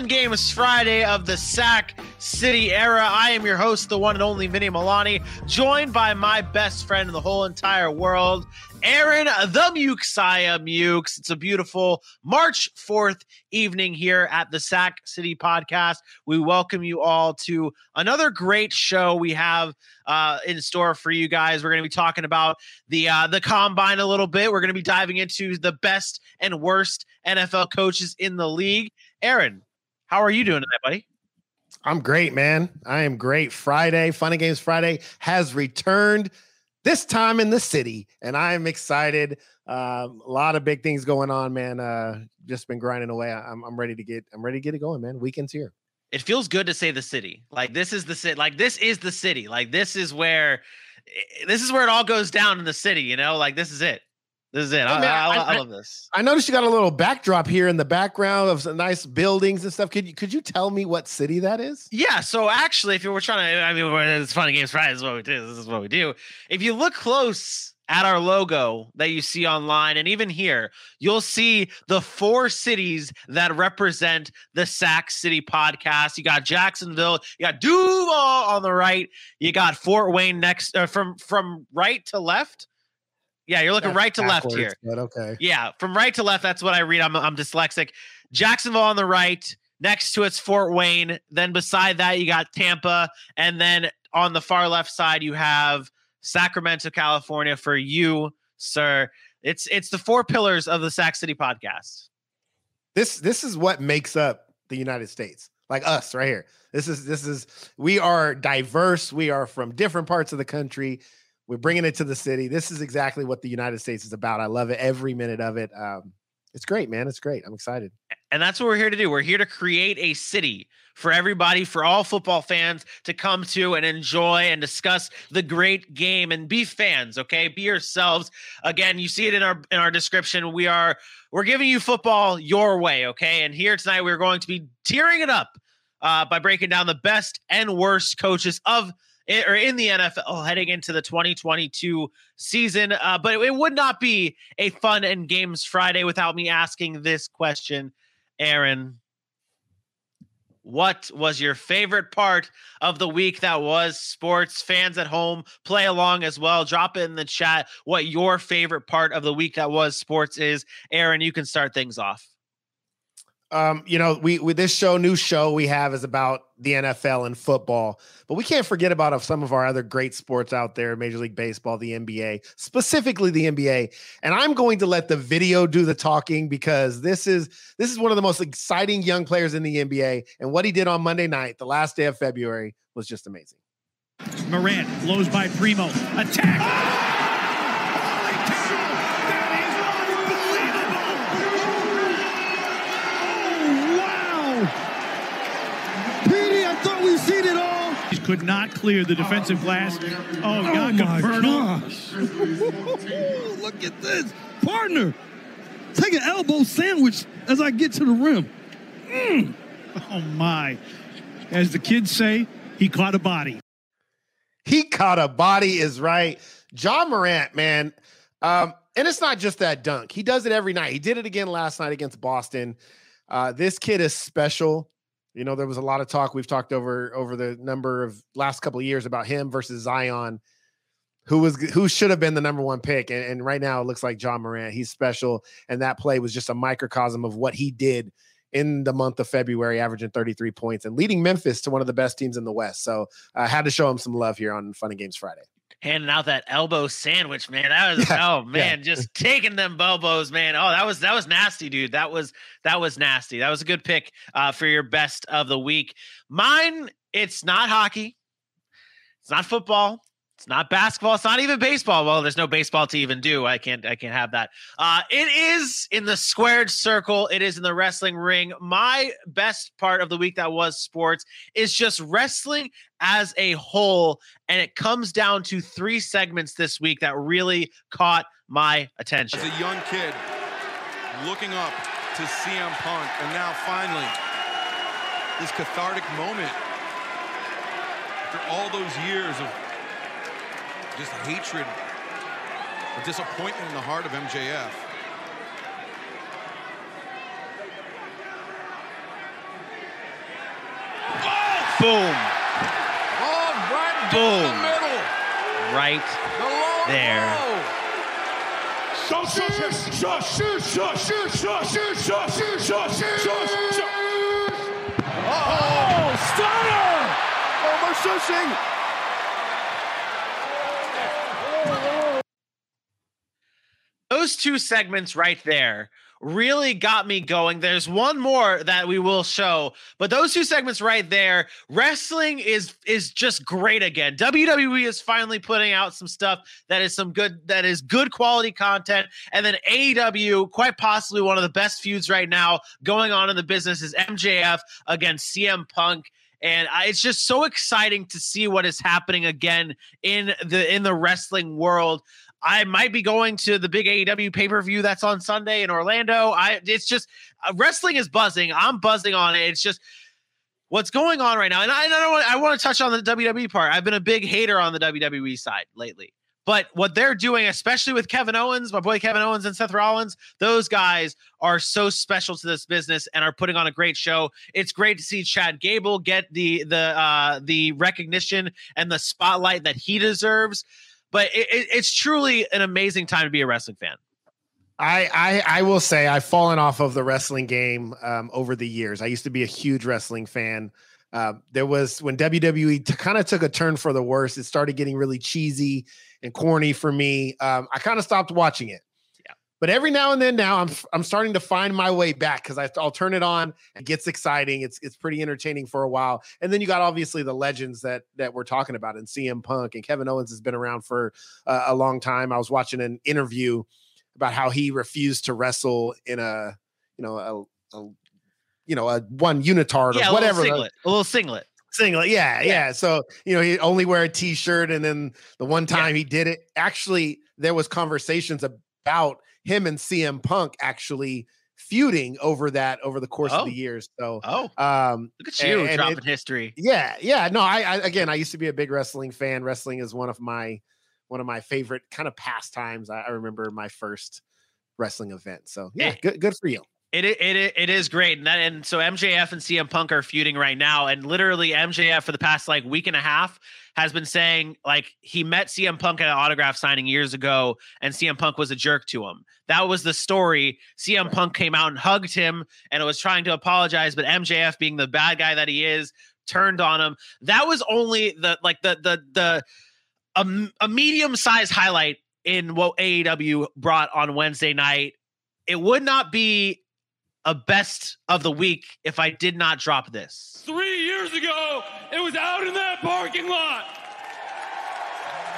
And Games Friday of the Sack City era. I am your host, the one and only Vinny Milani, joined by my best friend in the whole entire world, Aaron the Mukesiah Mukes. It's a beautiful March 4th evening here at the Sack City podcast. We welcome you all to another great show we have uh, in store for you guys. We're going to be talking about the uh, the combine a little bit. We're going to be diving into the best and worst NFL coaches in the league. Aaron, how are you doing tonight, buddy? I'm great, man. I am great. Friday, Fun and Games Friday has returned this time in the city, and I am excited. Um, a lot of big things going on, man. Uh, just been grinding away. I- I'm, I'm ready to get. I'm ready to get it going, man. Weekend's here. It feels good to say the city. Like this is the city. Like this is the city. Like this is where this is where it all goes down in the city. You know, like this is it. This is it. I, man, I- I- I- love this. I noticed you got a little backdrop here in the background of some nice buildings and stuff. Could you could you tell me what city that is? Yeah. So actually, if you were trying to, I mean, it's fun games Friday. This is what we do. This is what we do. If you look close at our logo that you see online, and even here, you'll see the four cities that represent the Sack City podcast. You got Jacksonville, you got Duval on the right, you got Fort Wayne next uh, from from right to left. Yeah, you're looking That's right to left here. But okay. Yeah, from right to left, that's what I read. I'm I'm dyslexic. Jacksonville on the right, next to it's Fort Wayne. Then beside that, you got Tampa, and then on the far left side, you have Sacramento, California. For you, sir, it's it's the four pillars of the Sack City podcast. this this is what makes up the United States. Like us right here. This is this is we are diverse. We are from different parts of the country. We're bringing it to the city. This is exactly what the United States is about. I love it every minute of it. Um, it's great, man. It's great. I'm excited. And that's what we're here to do. We're here to create a city for everybody, for all football fans to come to and enjoy and discuss the great game and be fans, okay? Be yourselves. Again, you see it in our in our description. We are we're giving you football your way, okay? And here tonight we're going to be tearing it up uh, by breaking down the best and worst coaches of or in the NFL heading into the 2022 season. Uh, but it, it would not be a fun and games Friday without me asking this question, Aaron. What was your favorite part of the week that was sports? Fans at home, play along as well. Drop it in the chat what your favorite part of the week that was sports is. Aaron, you can start things off. Um, you know, we with this show, new show we have is about the NFL and football, but we can't forget about some of our other great sports out there, Major League Baseball, the NBA, specifically the NBA. And I'm going to let the video do the talking because this is this is one of the most exciting young players in the NBA. And what he did on Monday night, the last day of February, was just amazing. Morant blows by Primo. Attack! Holy cow! That is unbelievable! Oh, wow! Petey, I thought we've seen it all. He could not clear the defensive glass. Oh, God, Capernaum. Look at this. Partner, take an elbow sandwich as I get to the rim. Mm. Oh, my. As the kids say, he caught a body. He caught a body is right. Ja Morant, man. Um, and it's not just that dunk. He does it every night. He did it again last night against Boston. Uh, this kid is special. You know, there was a lot of talk we've talked over over the number of last couple of years about him versus Zion. who was who should have been the number one pick. And, and right now it looks like Ja Morant. He's special. And that play was just a microcosm of what he did in the month of February, averaging 33 points and leading Memphis to one of the best teams in the West. So I had to show him some love here on Fun and Games Friday. Handing out that elbow sandwich, man. That was Yeah, oh man, just taking them elbows, man. Oh, that was that was nasty, dude. That was that was nasty. That was a good pick uh, for your best of the week. Mine, it's not hockey, it's not football, it's not basketball, it's not even baseball. Well, there's no baseball to even do. I can't I can't have that. Uh, it is in the squared circle. It is in the wrestling ring. My best part of the week that was sports is just wrestling as a whole, and it comes down to three segments this week that really caught my attention. As a young kid, looking up to CM Punk, and now finally, this cathartic moment after all those years of just hatred and disappointment in the heart of MJF. Boom, Oh, right down Boom. the middle. right The low There. blow. Shoot, shoot, shoot, shoot, two segments right there really got me going. There's one more that we will show, but those two segments right there, wrestling is is just great again. WWE is finally putting out some stuff that is some good that is good quality content, and then AEW, quite possibly one of the best feuds right now going on in the business is MJF against CM Punk. And it's just so exciting to see what is happening again in the in the wrestling world. I might be going to the big AEW pay per view that's on Sunday in Orlando. I it's just uh, wrestling is buzzing. I'm buzzing on it. It's just what's going on right now. And I, and I don't want I want to touch on the WWE part. I've been a big hater on the WWE side lately. But what they're doing, especially with Kevin Owens, my boy Kevin Owens and Seth Rollins, those guys are so special to this business and are putting on a great show. It's great to see Chad Gable get the the uh, the recognition and the spotlight that he deserves. But it, it, it's truly an amazing time to be a wrestling fan. I, I I will say I've fallen off of the wrestling game um, over the years. I used to be a huge wrestling fan. Uh, there was when WWE t- kind of took a turn for the worse. It started getting really cheesy and corny for me. Um, I kind of stopped watching it. Yeah. But every now and then, now I'm I'm starting to find my way back because I'll turn it on. It gets exciting. It's it's pretty entertaining for a while. And then you got obviously the legends that that we're talking about, and CM Punk and Kevin Owens has been around for uh, a long time. I was watching an interview about how he refused to wrestle in a you know a, a you know a one unitard yeah, or whatever a little singlet. A little singlet. singlet yeah, Yeah. yeah so you know he only wear a t-shirt and then the one time he did it actually there was conversations about him and cm punk actually feuding over that over the course of Oh. the years so Oh, um look at you and- and dropping it- history. yeah yeah no I, I again i used to be a big wrestling fan wrestling is one of my one of my favorite kind of pastimes i, I remember my first wrestling event so yeah Eh. good good for you It, it it is great, and that and so MJF and CM Punk are feuding right now, and literally MJF for the past like week and a half has been saying like he met CM Punk at an autograph signing years ago, and CM Punk was a jerk to him. That was the story. CM Punk came out and hugged him, and it was trying to apologize, but MJF, being the bad guy that he is, turned on him. That was only the like the the the a medium sized highlight in what AEW brought on Wednesday night. It would not be a best of the week if I did not drop this. Three years ago, it was out in that parking lot.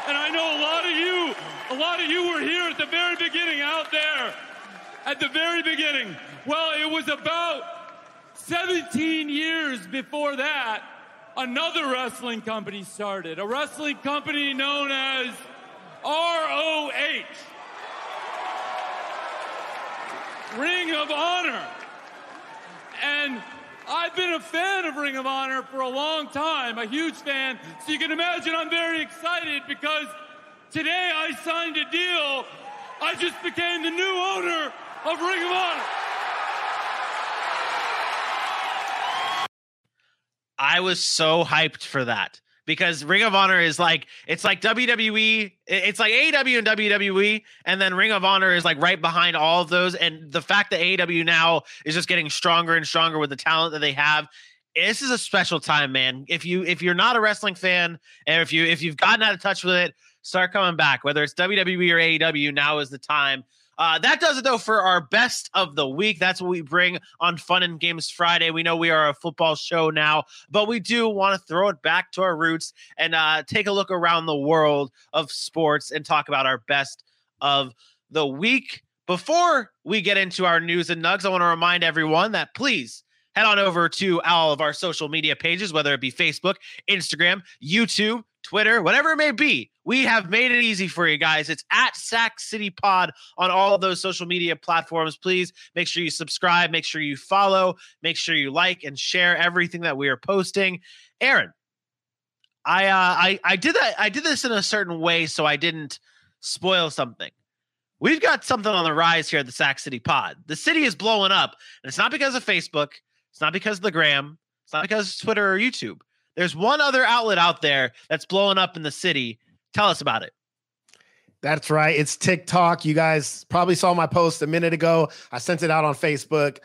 And I know a lot of you, a lot of you were here at the very beginning out there. At the very beginning. Well, it was about 17 years before that, another wrestling company started. A wrestling company known as ROH. Ring of Honor. And I've been a fan of Ring of Honor for a long time, a huge fan. So you can imagine I'm very excited because today I signed a deal. I just became the new owner of Ring of Honor. I was so hyped for that. Because Ring of Honor is like it's like WWE, it's like AEW and WWE, and then Ring of Honor is like right behind all of those. And the fact that AEW now is just getting stronger and stronger with the talent that they have. This is a special time, man. If you if you're not a wrestling fan, and if you if you've gotten out of touch with it, start coming back. Whether it's WWE or AEW, now is the time. Uh, that does it though for our best of the week. That's what we bring on Fun and Games Friday. We know we are a football show now, but we do want to throw it back to our roots and uh, take a look around the world of sports and talk about our best of the week. Before we get into our news and nugs, I want to remind everyone that please head on over to all of our social media pages, whether it be Facebook, Instagram, YouTube, Twitter, whatever it may be. We have made it easy for you guys. It's at Sack City Pod on all of those social media platforms. Please make sure you subscribe, make sure you follow, make sure you like and share everything that we are posting. Aaron, I uh, I I did that. I did this in a certain way so I didn't spoil something. We've got something on the rise here at the Sack City Pod. The city is blowing up, and it's not because of Facebook. It's not because of the gram. It's not because of Twitter or YouTube. There's one other outlet out there that's blowing up in the city. Tell us about it. That's right. It's TikTok. You guys probably saw my post a minute ago. I sent it out on Facebook.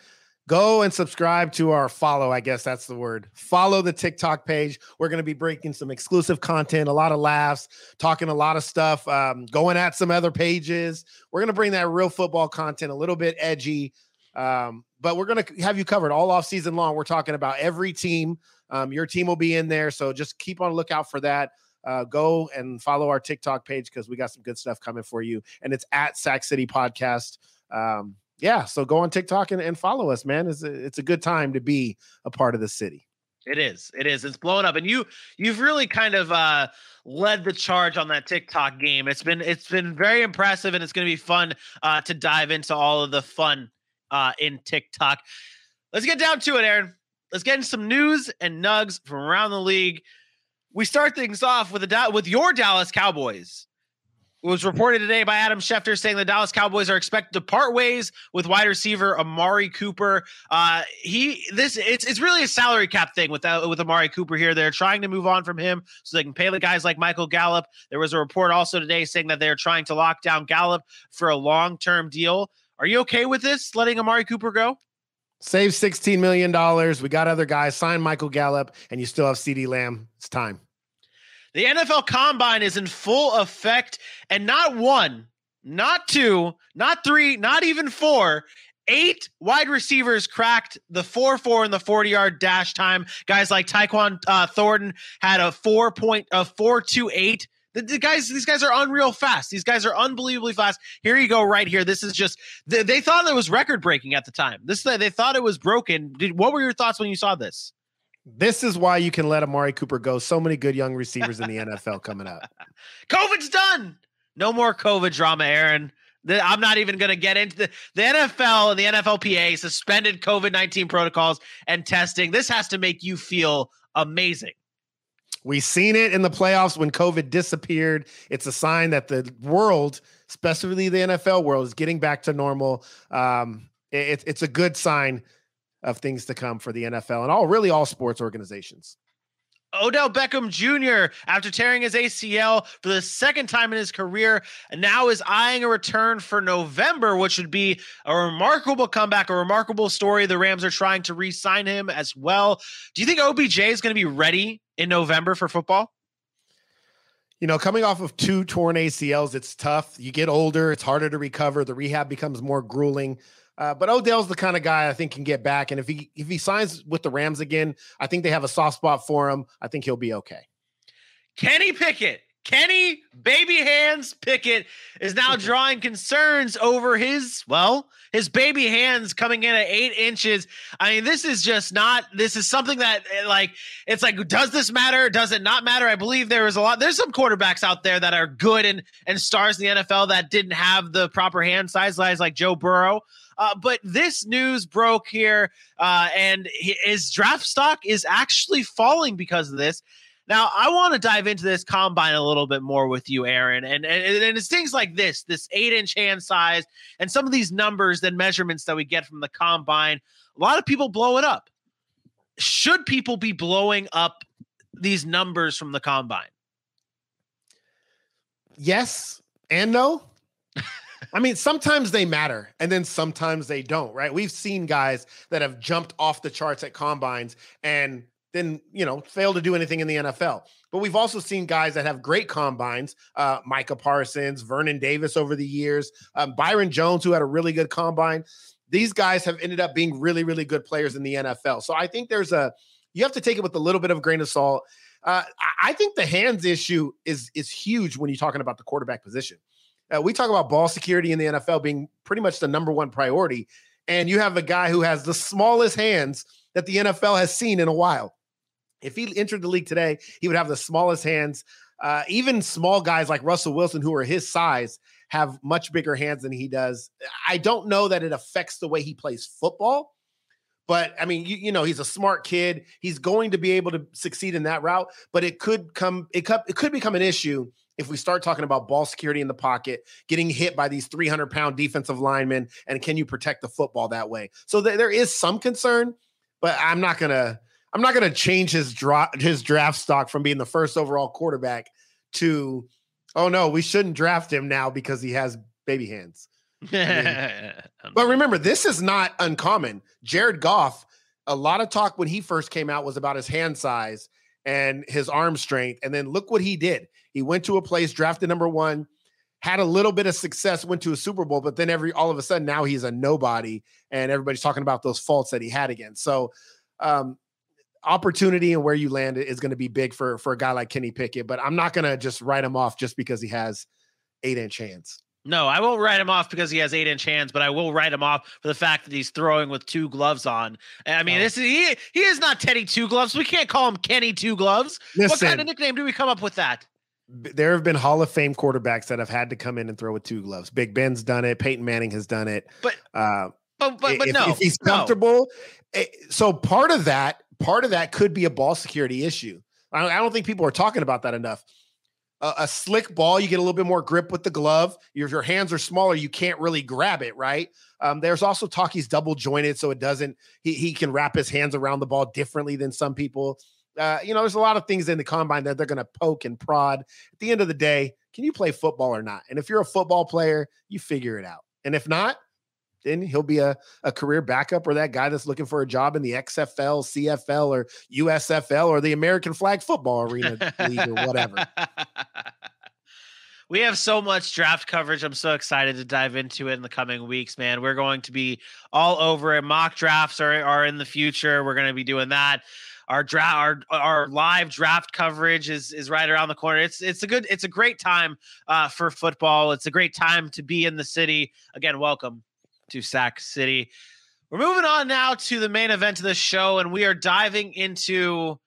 Go and subscribe to our follow. I guess that's the word. Follow the TikTok page. We're going to be breaking some exclusive content, a lot of laughs, talking a lot of stuff, um, going at some other pages. We're going to bring that real football content, a little bit edgy, um, but we're going to have you covered all off season long. We're talking about every team. Um, your team will be in there, so just keep on lookout for that. Uh, go and follow our TikTok page because we got some good stuff coming for you, and it's at Sack City Podcast. Um, yeah, so go on TikTok and, and follow us, man. It's a, it's a good time to be a part of the city. It is. It is. It's blowing up, and you you've really kind of uh, led the charge on that TikTok game. It's been it's been very impressive, and it's going to be fun uh, to dive into all of the fun uh, in TikTok. Let's get down to it, Aaron. Let's get into some news and nugs from around the league. We start things off with a with your Dallas Cowboys. It was reported today by Adam Schefter saying the Dallas Cowboys are expected to part ways with wide receiver Amari Cooper. Uh, he this it's it's really a salary cap thing with uh, with Amari Cooper here. They're trying to move on from him so they can pay the guys like Michael Gallup. There was a report also today saying that they're trying to lock down Gallup for a long term deal. Are you okay with this, letting Amari Cooper go? Save $16 million. We got other guys. Sign Michael Gallup, and you still have CeeDee Lamb. It's time. The NFL Combine is in full effect, and not one, not two, not three, not even four. Eight wide receivers cracked the 4 4 in the 40 yard dash time. Guys like Tyquan uh, Thornton had a 4 point, a 428 the, the, guys, these guys are unreal fast. These guys are unbelievably fast. Here you go, right here. This is just they, they thought it was record breaking at the time. This they thought it was broken. Did, what were your thoughts when you saw this? This is why you can let Amari Cooper go. So many good young receivers in the NFL coming up. COVID's done. No more COVID drama, Aaron. I'm not even going to get into the, the NFL and the NFLPA suspended COVID 19 protocols and testing. This has to make you feel amazing. We've seen it in the playoffs when COVID disappeared. It's a sign that the world, especially the NFL world, is getting back to normal. Um, it, it's a good sign of things to come for the NFL and all really all sports organizations. Odell Beckham Jr., after tearing his ACL for the second time in his career, now is eyeing a return for November, which would be a remarkable comeback, a remarkable story. The Rams are trying to re sign him as well. Do you think OBJ is going to be ready in November for football? You know, coming off of two torn ACLs, it's tough. You get older, it's harder to recover. The rehab becomes more grueling. Uh, but Odell's the kind of guy I think can get back, and if he if he signs with the Rams again, I think they have a soft spot for him. I think he'll be okay. Kenny Pickett Kenny Baby Hands Pickett is now drawing concerns over his, well, his baby hands coming in at eight inches. I mean, this is just not, this is something that, eh, like, it's like, does this matter? Does it not matter? I believe there is a lot, there's some quarterbacks out there that are good and, and stars in the NFL that didn't have the proper hand size, guys like Joe Burrow. Uh, but this news broke here, uh, and his draft stock is actually falling because of this. Now, I want to dive into this combine a little bit more with you, Aaron. And, and, and it's things like this this eight inch hand size and some of these numbers and measurements that we get from the combine. A lot of people blow it up. Should people be blowing up these numbers from the combine? Yes and no. I mean, sometimes they matter and then sometimes they don't, right? We've seen guys that have jumped off the charts at combines and then, you know, fail to do anything in the NFL. But we've also seen guys that have great combines, uh, Micah Parsons, Vernon Davis over the years, um, Byron Jones, who had a really good combine. These guys have ended up being really, really good players in the NFL. So I think there's a, you have to take it with a little bit of grain of salt. Uh, I think the hands issue is is huge when you're talking about the quarterback position. Uh, we talk about ball security in the NFL being pretty much the number one priority, and you have a guy who has the smallest hands that the NFL has seen in a while. If he entered the league today, he would have the smallest hands. Uh, even small guys like Russell Wilson, who are his size, have much bigger hands than he does. I don't know that it affects the way he plays football, but I mean, you, you know, he's a smart kid. He's going to be able to succeed in that route, but it could come, it could, it could become an issue if we start talking about ball security in the pocket, getting hit by these 300 pound defensive linemen, and can you protect the football that way? So th- there is some concern, but I'm not gonna I'm not gonna change his draft his draft stock from being the first overall quarterback to oh no, we shouldn't draft him now because he has baby hands. but remember, this is not uncommon. Jared Goff, a lot of talk when he first came out was about his hand size and his arm strength. And then look what he did. He went to a place, drafted number one, had a little bit of success, went to a Super Bowl, but then every all of a sudden now he's a nobody, and everybody's talking about those faults that he had again. So um opportunity and where you land is going to be big for for a guy like Kenny Pickett, but I'm not going to just write him off just because he has eight inch hands. No, I won't write him off because he has eight inch hands, but I will write him off for the fact that he's throwing with two gloves on. I mean, oh. this is he he is not Teddy Two Gloves. We can't call him Kenny Two Gloves. Listen, what kind of nickname do we come up with that? There have been Hall of Fame quarterbacks that have had to come in and throw with two gloves. Big Ben's done it. Peyton Manning has done it. But uh, but but, but if, no, if he's comfortable. No. Eh, so part of that, part of that could be a ball security issue. I don't think people are talking about that enough a, slick ball, you get a little bit more grip with the glove. If your hands are smaller, you can't really grab it, right? Um, there's also talk he's double jointed, so it doesn't. He he can wrap his hands around the ball differently than some people. Uh, you know, there's a lot of things in the combine that they're going to poke and prod. At the end of the day, can you play football or not? And if you're a football player, you figure it out. And if not, he'll be a, a career backup or that guy that's looking for a job in the XFL, CFL, or USFL or the American Flag Football Arena League or whatever. We have so much draft coverage. I'm so excited to dive into it in the coming weeks, man. We're going to be all over it. Mock drafts are, are in the future. We're going to be doing that our draft our our live draft coverage is is right around the corner. It's it's a good it's a great time uh, for football. It's a great time to be in the city. Again, welcome to Sack City. We're moving on now to the main event of the show, and we are diving into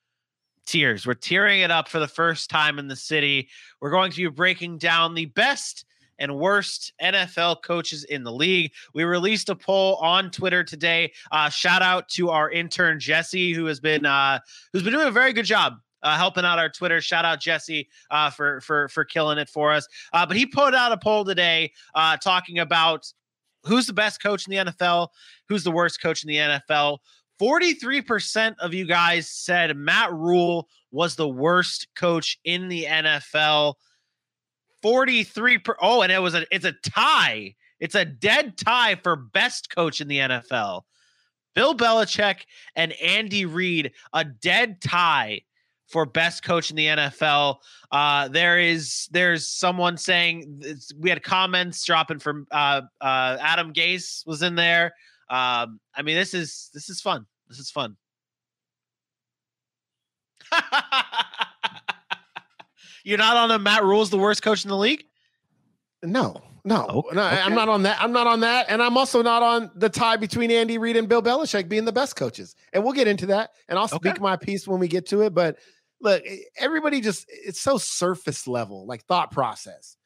tiers. We're tearing it up for the first time in the city. We're going to be breaking down the best and worst NFL coaches in the league. We released a poll on Twitter today. Uh, shout out to our intern Jesse, who has been uh, who's been doing a very good job uh, helping out our Twitter. Shout out Jesse uh, for for for killing it for us. Uh, but he put out a poll today uh, talking about who's the best coach in the NFL, who's the worst coach in the NFL. 43% of you guys said Matt Rhule was the worst coach in the NFL. 43 per, oh and it was a it's a tie. It's a dead tie for best coach in the NFL. Bill Belichick and Andy Reid, a dead tie for best coach in the NFL. Uh, there is there's someone saying we had comments dropping from uh, uh, Adam Gase was in there. Um, I mean, this is this is fun. This is fun. You're not on a Matt Rhule's the worst coach in the league. No, no, okay. no, I'm not on that. I'm not on that, and I'm also not on the tie between Andy Reid and Bill Belichick being the best coaches. And we'll get into that, and I'll speak my piece when we get to it. But look, everybody just it's so surface level, like thought process.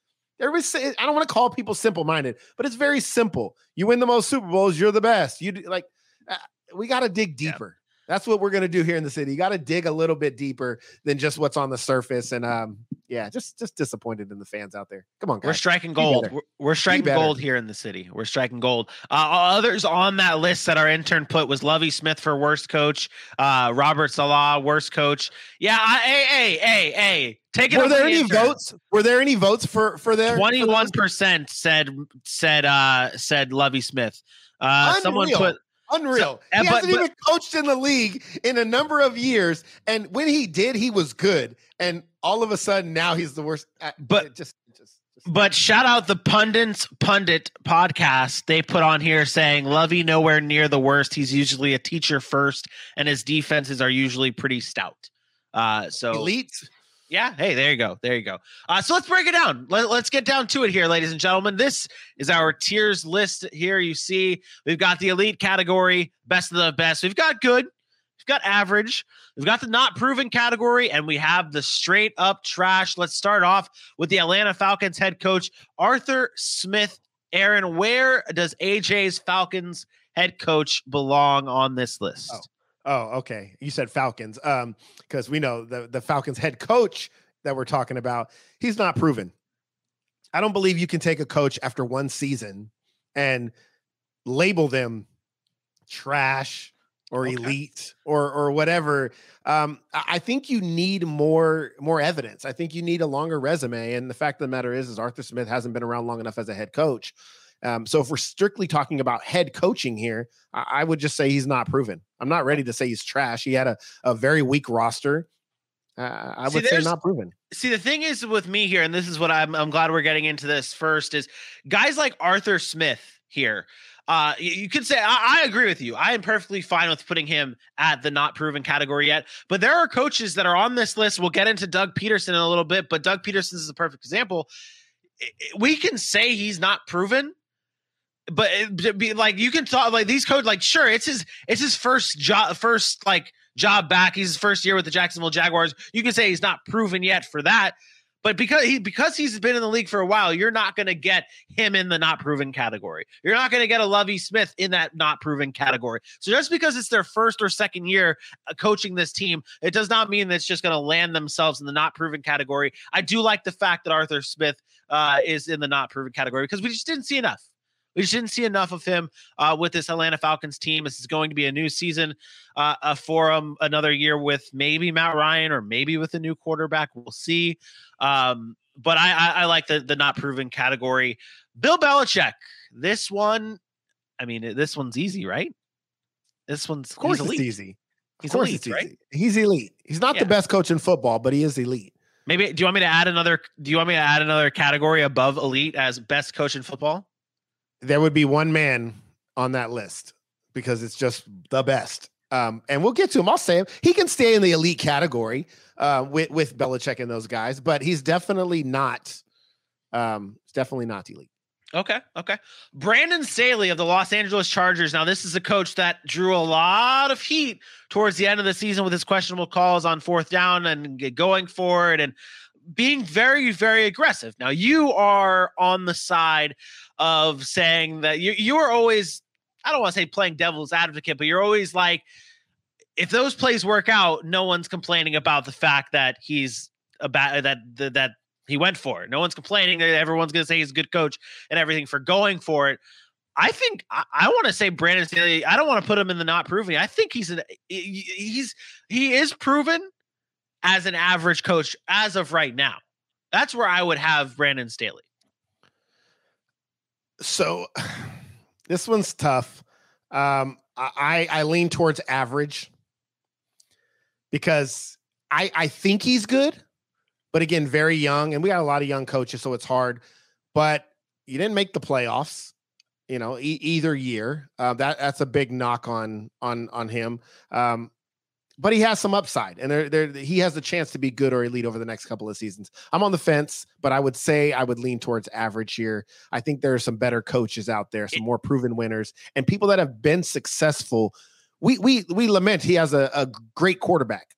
Everybody, I don't want to call people simple minded, but it's very simple. You win the most Super Bowls, you're the best. You like, uh, we got to dig deeper. That's what we're gonna do here in the city. You got to dig a little bit deeper than just what's on the surface. And um, yeah, just just disappointed in the fans out there. Come on, guys. We're striking gold. We're, we're striking gold here in the city. We're striking gold. Uh, others on that list that our intern put was Lovie Smith for worst coach, uh, Robert Saleh worst coach. Yeah, I, hey, hey, hey, hey, take it. Were there the any intern. votes? Were there any votes for for their twenty one percent said said uh said Lovie Smith. Uh, someone put Unreal. uh, he but- hasn't but- even coached in the league in a number of years, and when he did, he was good. And all of a sudden, now he's the worst. But- it just, just, just But shout out the pundits pundit podcast. They put on here saying Lovie nowhere near the worst. He's usually a teacher first, and his defenses are usually pretty stout. Uh, so elite. Yeah, hey, there you go, there you go. Uh, so let's break it down. Let, let's get down to it here, ladies and gentlemen. This is our tiers list. Here you see we've got the elite category, best of the best. We've got good, we've got average, we've got the not proven category, and we have the straight up trash. Let's start off with the Atlanta Falcons head coach Arthur Smith. Aaron, where does AJ's Falcons head coach belong on this list? Oh. Oh, okay. You said Falcons. Um, because we know the the Falcons head coach that we're talking about, he's not proven. I don't believe you can take a coach after one season and label them trash or Okay. elite or or whatever. Um, I I think you need more more evidence. I think you need a longer resume. And the fact of the matter is, is Arthur Smith hasn't been around long enough as a head coach. Um, so if we're strictly talking about head coaching here, I, I would just say he's not proven. I'm not ready to say he's trash. He had a, a very weak roster. Uh, I See, would say not proven. See, the thing is with me here, and this is what I'm I'm glad we're getting into this first, is guys like Arthur Smith here. Uh, you, you could say I, I agree with you. I am perfectly fine with putting him at the not proven category yet. But there are coaches that are on this list. We'll get into Doug Pederson in a little bit, but Doug Pederson is a perfect example. We can say he's not proven, but it, be like you can talk like these codes Like, sure, it's his it's his first job, first like job back. He's his first year with the Jacksonville Jaguars. You can say he's not proven yet for that. But because he because he's been in the league for a while, you're not going to get him in the not proven category. You're not going to get a Lovie Smith in that not proven category. So just because it's their first or second year uh, coaching this team, it does not mean that it's just going to land themselves in the not proven category. I do like the fact that Arthur Smith uh, is in the not proven category because we just didn't see enough. We just didn't see enough of him uh, with this Atlanta Falcons team. This is going to be a new season uh, uh, for him, another year with maybe Matt Ryan or maybe with a new quarterback. We'll see. Um, but I, I, I like the the not proven category. Bill Belichick. This one, I mean, this one's easy, right? This one's Of course, it's elite. easy. Of He's course, elite, it's right? easy. He's elite. He's not Yeah. the best coach in football, but he is elite. Maybe do you want me to add another? Do you want me to add another category above elite as best coach in football? There would be one man on that list because it's just the best. Um, and we'll get to him. I'll say him. He can stay in the elite category uh, with with Belichick and those guys, but he's definitely not. Um, definitely not the elite. Okay, okay. Brandon Staley of the Los Angeles Chargers. Now, this is a coach that drew a lot of heat towards the end of the season with his questionable calls on fourth down and going for it and being very, very aggressive. Now, you are on the side of saying that you you are always, I don't want to say playing devil's advocate, but you're always like, if those plays work out, no one's complaining about the fact that he's about that that, that he went for it. No one's complaining. Everyone's going to say he's a good coach and everything for going for it. I think I, I want to say Brandon Staley. I don't want to put him in the not proven. I think he's an he- he's he is proven as an average coach as of right now. That's where I would have Brandon Staley. So this one's tough. Um, I I lean towards average because I I think he's good, but again, very young, and we got a lot of young coaches, so it's hard. But you didn't make the playoffs, you know, e- either year. Uh, that that's a big knock on on on him. Um, but he has some upside, and there, there he has the chance to be good or elite over the next couple of seasons. I'm on the fence, but I would say I would lean towards average here. I think there are some better coaches out there, some more proven winners, and people that have been successful. We we we lament he has a, a great quarterback.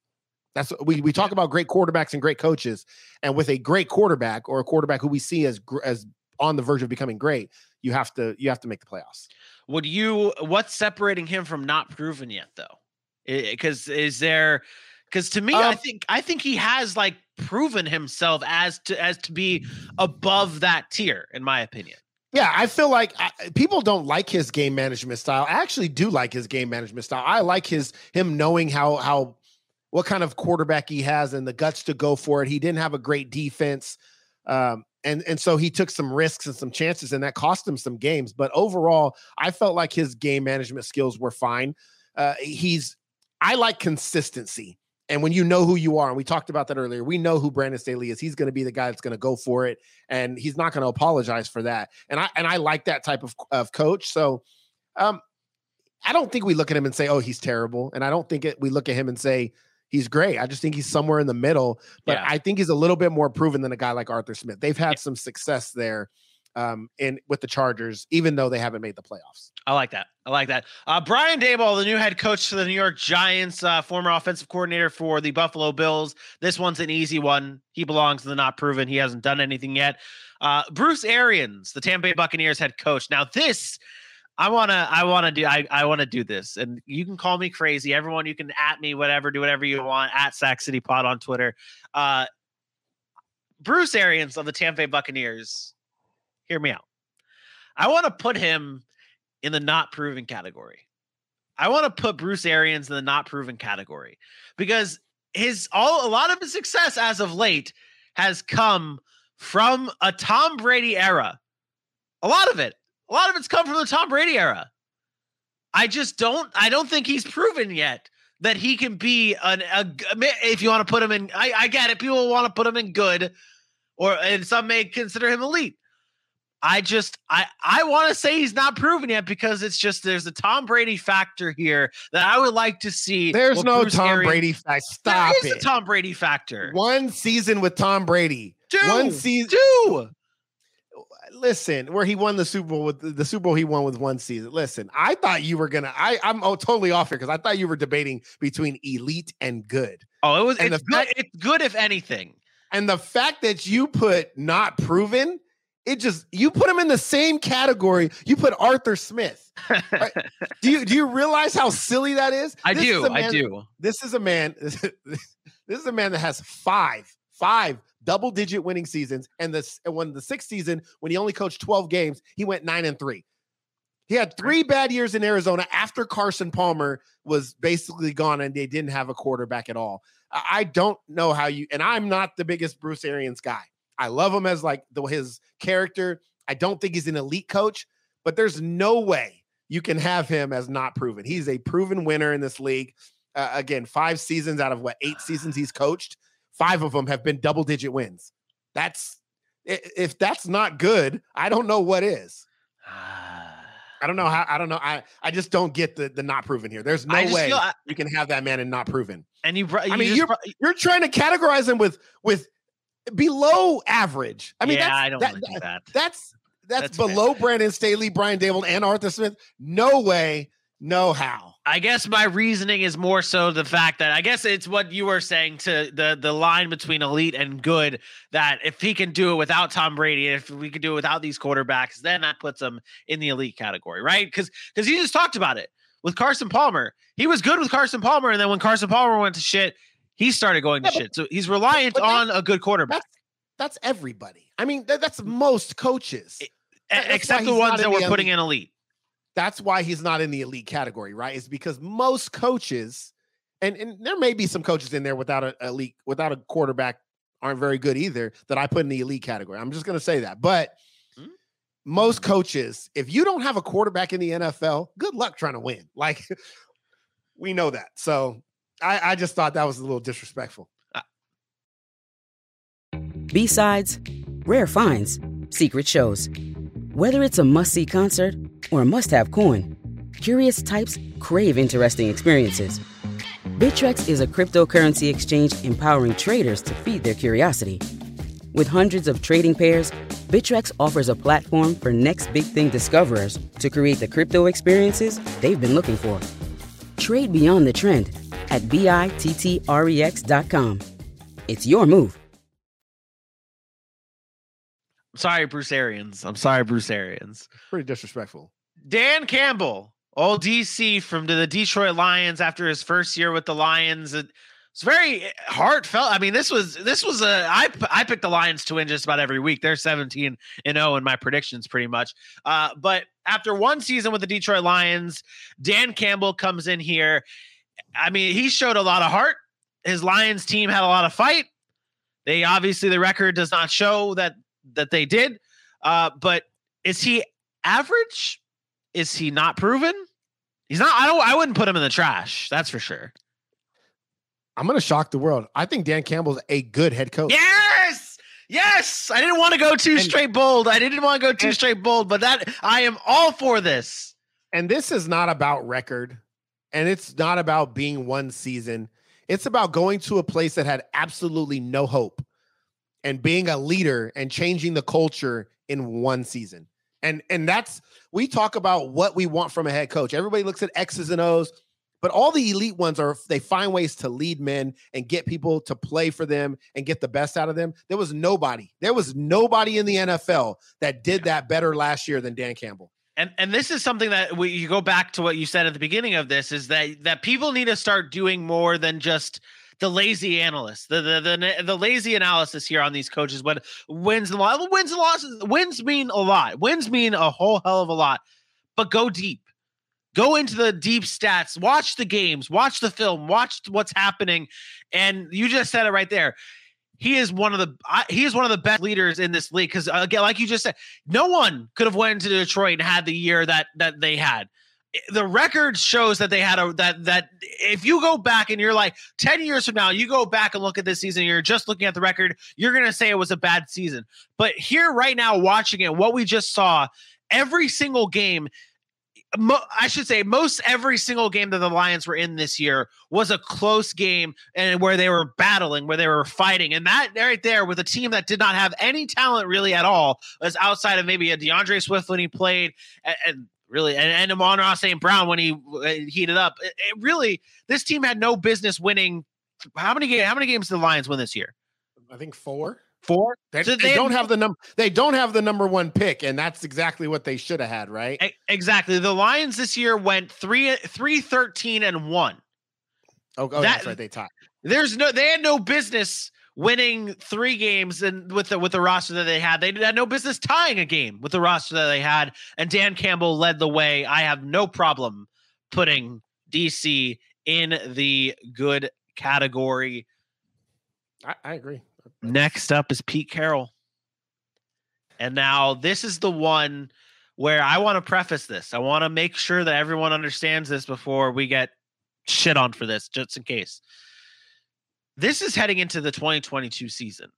That's what we we talk about great quarterbacks and great coaches, and with a great quarterback or a quarterback who we see as as on the verge of becoming great, you have to you have to make the playoffs. Would you? What's separating him from not proven yet, though? Because is there? Because to me, I Um, think I think he has like proven himself as to as to be above that tier, in my opinion. Yeah, I feel like I, people don't like his game management style. I actually do like his game management style. I like his him knowing how how what kind of quarterback he has and the guts to go for it. He didn't have a great defense. Um, and and so he took some risks and some chances and that cost him some games, but overall, I felt like his game management skills were fine. Uh, he's I like consistency. And when you know who you are, and we talked about that earlier, we know who Brandon Staley is. He's going to be the guy that's going to go for it, and he's not going to apologize for that. And I and I like that type of of coach. So, um, I don't think we look at him and say, "Oh, he's terrible," and I don't think it, we look at him and say he's great. I just think he's somewhere in the middle. But Yeah. I think he's a little bit more proven than a guy like Arthur Smith. They've had some success there, um, in with the Chargers, even though they haven't made the playoffs. I like that. I like that. Uh, Brian Daboll, the new head coach for the New York Giants, uh, former offensive coordinator for the Buffalo Bills. This one's an easy one. He belongs to the not proven. He hasn't done anything yet. Uh, Bruce Arians, the Tampa Bay Buccaneers head coach. Now this, I wanna, I wanna do, I, I wanna do this, and you can call me crazy. Everyone, you can at me, whatever, do whatever you want. At Sack City Pod on Twitter. Uh, Bruce Arians of the Tampa Bay Buccaneers. Hear me out. I want to put him in the not proven category. I want to put Bruce Arians in the not proven category because his all a lot of his success as of late has come from a Tom Brady era. A lot of it. A lot of it's come from the Tom Brady era. I just don't I don't think he's proven yet that he can be an a, if you want to put him in I, I get it people want to put him in good or and some may consider him elite. I just I I want to say he's not proven yet because it's just there's a Tom Brady factor here that I would like to see. There's no Bruce Tom Arians- Brady fact. There Stop is it. a Tom Brady factor. One season with Tom Brady. Two, One season. two. Listen, where he won the Super Bowl with the Super Bowl he won with one season. Listen, I thought you were gonna. I I'm oh, totally off here because I thought you were debating between elite and good. Oh, it was. And It's good, fact- it's good if anything. And the fact that you put not proven, it just you put him in the same category. You put Arthur Smith. Right. Do you do you realize how silly that is? I This do. a I man- do. This is a man. This is a man that has five, five double digit winning seasons. And this and when the sixth season, when he only coached 12 games, he went nine and three. He had three bad years in Arizona after Carson Palmer was basically gone and they didn't have a quarterback at all. I I don't know how you, and I'm not the biggest Bruce Arians guy. I love him as like the his character. I don't think he's an elite coach, but there's no way you can have him as not proven. He's a proven winner in this league. Uh, again, five seasons out of what eight seasons he's coached, five of them have been double digit wins. That's if that's not good, I don't know what is. I don't know how. I don't know. I I just don't get the the not proven here. There's no way I- you can have that man and not proven. And you, br- I mean, you're you're trying to categorize him with with below average. I mean, yeah, that's, I don't that- want to do that. that's that's, That's below Brandon Staley, Brian Daboll, and Arthur Smith. No way, no how. I guess my reasoning is more so the fact that I guess it's what you were saying to the the line between elite and good. That if he can do it without Tom Brady, if we can do it without these quarterbacks, then that puts him in the elite category, right? Because because you just talked about it with Carson Palmer. He was good with Carson Palmer, and then when Carson Palmer went to shit, he started going to Yeah, shit. So he's reliant that- on a good quarterback, That's that's everybody. I mean, that, that's most coaches. That's except the ones that we're the putting in elite. that's why he's not in the elite category, right? Is because most coaches, and, and there may be some coaches in there without a elite, without a quarterback, aren't very good either. That I put in the elite category. I'm just gonna say that. But Mm. most coaches, if you don't have a quarterback in the NFL, good luck trying to win. Like we know that. So I, I just thought that was a little disrespectful. Uh, B-sides, rare finds, secret shows. Whether it's a must-see concert or a must-have coin, curious types crave interesting experiences. Bittrex is a cryptocurrency exchange empowering traders to feed their curiosity. With hundreds of trading pairs, Bittrex offers a platform for next big thing discoverers to create the crypto experiences they've been looking for. Trade beyond the trend at bittrex.com. It's your move. I'm sorry, Bruce Arians. I'm sorry, Bruce Arians. Pretty disrespectful. Dan Campbell Old DC from the Detroit Lions after his first year with the Lions. It's very heartfelt. I mean, this was this was a I I picked the Lions to win just about every week. They're 17 and 0 in my predictions, pretty much. Uh, but after one season with the Detroit Lions, Dan Campbell comes in here. I mean, he showed a lot of heart. His Lions team had a lot of fight. They obviously the record does not show that that they did. Uh, but is he average? Is he not proven? He's not. I don't. I wouldn't put him in the trash. That's for sure. I'm going to shock the world. I think Dan Campbell's a good head coach. Yes. Yes. I didn't want to go too and, straight bold. I didn't want to go too and, straight bold, but that I am all for this. And this is not about record and it's not about being one season. It's about going to a place that had absolutely no hope and being a leader and changing the culture in one season. And and that's we talk about what we want from a head coach. Everybody looks at X's and O's. But all the elite ones are they find ways to lead men and get people to play for them and get the best out of them. There was nobody. There was nobody in the NFL that did that better last year than Dan Campbell. And and this is something that we you go back to what you said at the beginning of this is that that people need to start doing more than just the lazy analyst, the the the, the lazy analysis here on these coaches. When wins and losses, wins and losses, wins mean a lot. Wins mean a whole hell of a lot. But go deep. Go into the deep stats, watch the games, watch the film, watch what's happening. And you just said it right there. He is one of the he is one of the best leaders in this league because again, like you just said, no one could have went to Detroit and had the year that that they had. The record shows that they had a that that if you go back and you're like 10 years from now you go back and look at this season you're just looking at the record you're to say it was a bad season. But here right now watching it what we just saw every single game mo- I should say most every single game that the Lions were in this year was a close game and where they were battling, where they were fighting. And that right there with a team that did not have any talent really at all, was outside of maybe a D'Andre Swift when he played and, and really and, and Amon-Ra St. Brown when he uh, heated up. It, it really this team had no business winning. How many how many games did the Lions win this year? I think four. Four. They, so they, they don't have the number. They don't have the number one pick, and that's exactly what they should have had, right? Exactly. The Lions this year went three, three, thirteen, and one. Oh, oh that, that's right. They tied. There's no. They had no business winning three games and with the with the roster that they had. They had no business tying a game with the roster that they had. And Dan Campbell led the way. I have no problem putting DC in the good category. I, I agree. Next up is Pete Carroll. And now this is the one where I want to preface this. I want to make sure that everyone understands this before we get shit on for this, just in case. This is heading into the 2022 season.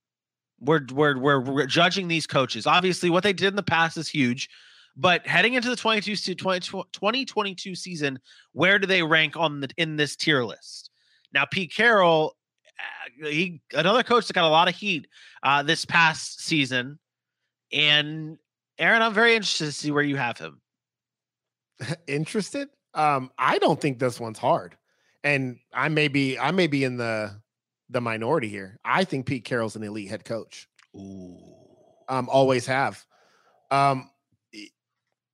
We're, we're, we're, we're judging these coaches. Obviously, what they did in the past is huge, but heading into the 22 2022 season, where do they rank on the in this tier list? Now, Pete Carroll he another coach that got a lot of heat uh, this past season. And Aaron, I'm very interested to see where you have him. interested? Um, I don't think this one's hard, and I may be I may be in the the minority here. I think Pete Carroll's an elite head coach. Ooh. Um, always have. Um,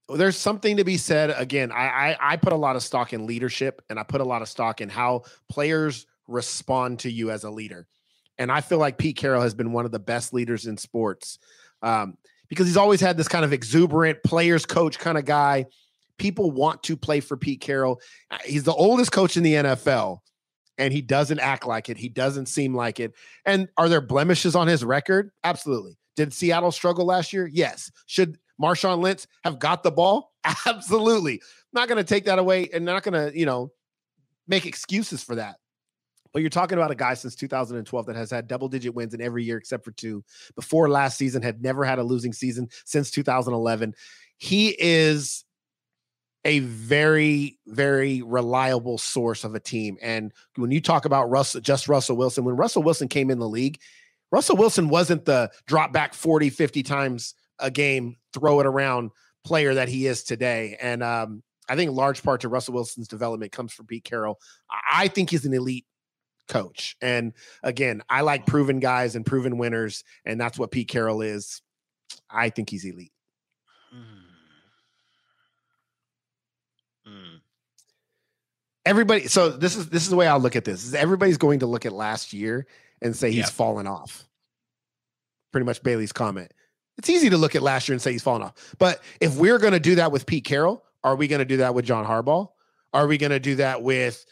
there's something to be said. Again, I, I I put a lot of stock in leadership, and I put a lot of stock in how players respond to you as a leader. And I feel like Pete Carroll has been one of the best leaders in sports um, because he's always had this kind of exuberant players coach kind of guy. People want to play for Pete Carroll. Uh, he's the oldest coach in the NFL, and he doesn't act like it. He doesn't seem like it. And are there blemishes on his record? Absolutely. Did Seattle struggle last year? Yes. Should Marshawn Lynch have got the ball? Absolutely. Not going to take that away and not going to, you know, make excuses for that. But you're talking about a guy since 2012 that has had double digit wins in every year except for two. Before last season, had never had a losing season since 2011. He is a very, very reliable source of a team. And when you talk about Russell, just Russell Wilson, when Russell Wilson came in the league, Russell Wilson wasn't the drop back 40, 50 times a game, throw it around player that he is today. And um, I think large part to Russell Wilson's development comes from Pete Carroll. I think he's an elite coach. And again, I like proven guys and proven winners, and that's what Pete Carroll is. I think he's elite. Mm. Mm. everybody. So this is this is the way I'll look at this. Is everybody's going to look at last year and say he's Yeah. fallen off. Pretty much Bailey's comment. It's easy to look at last year and say he's fallen off. But if we're going to do that with Pete Carroll, are we going to do that with John Harbaugh? Are we going to do that with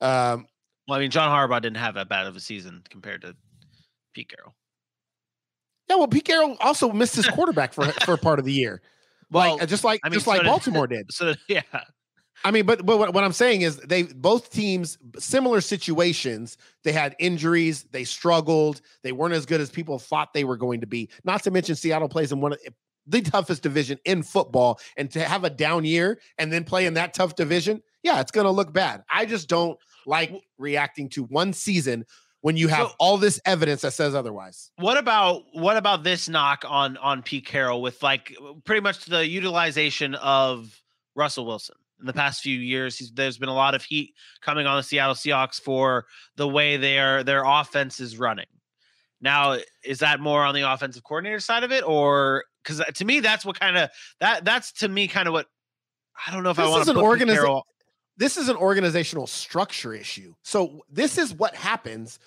um, Well, I mean, John Harbaugh didn't have that bad of a season compared to Pete Carroll. Yeah, well, Pete Carroll also missed his quarterback for for part of the year. Well, like just like I mean, just so like did- Baltimore did. So yeah, I mean, but but what, what I'm saying is they both teams similar situations. They had injuries, they struggled, they weren't as good as people thought they were going to be. Not to mention Seattle plays in one of the toughest division in football, and to have a down year and then play in that tough division, yeah, it's going to look bad. I just don't like reacting to one season when you have So- all this evidence that says otherwise. What about what about this knock on on Pete Carroll with like pretty much the utilization of Russell Wilson in the past few years? He's, there's been a lot of heat coming on the Seattle Seahawks for the way their their offense is running. Now, is that more on the offensive coordinator side of it, or because uh, to me that's what kind of that that's to me kind of what I don't know if I This want to put Carroll. This is an organizational structure issue. So this is what happens.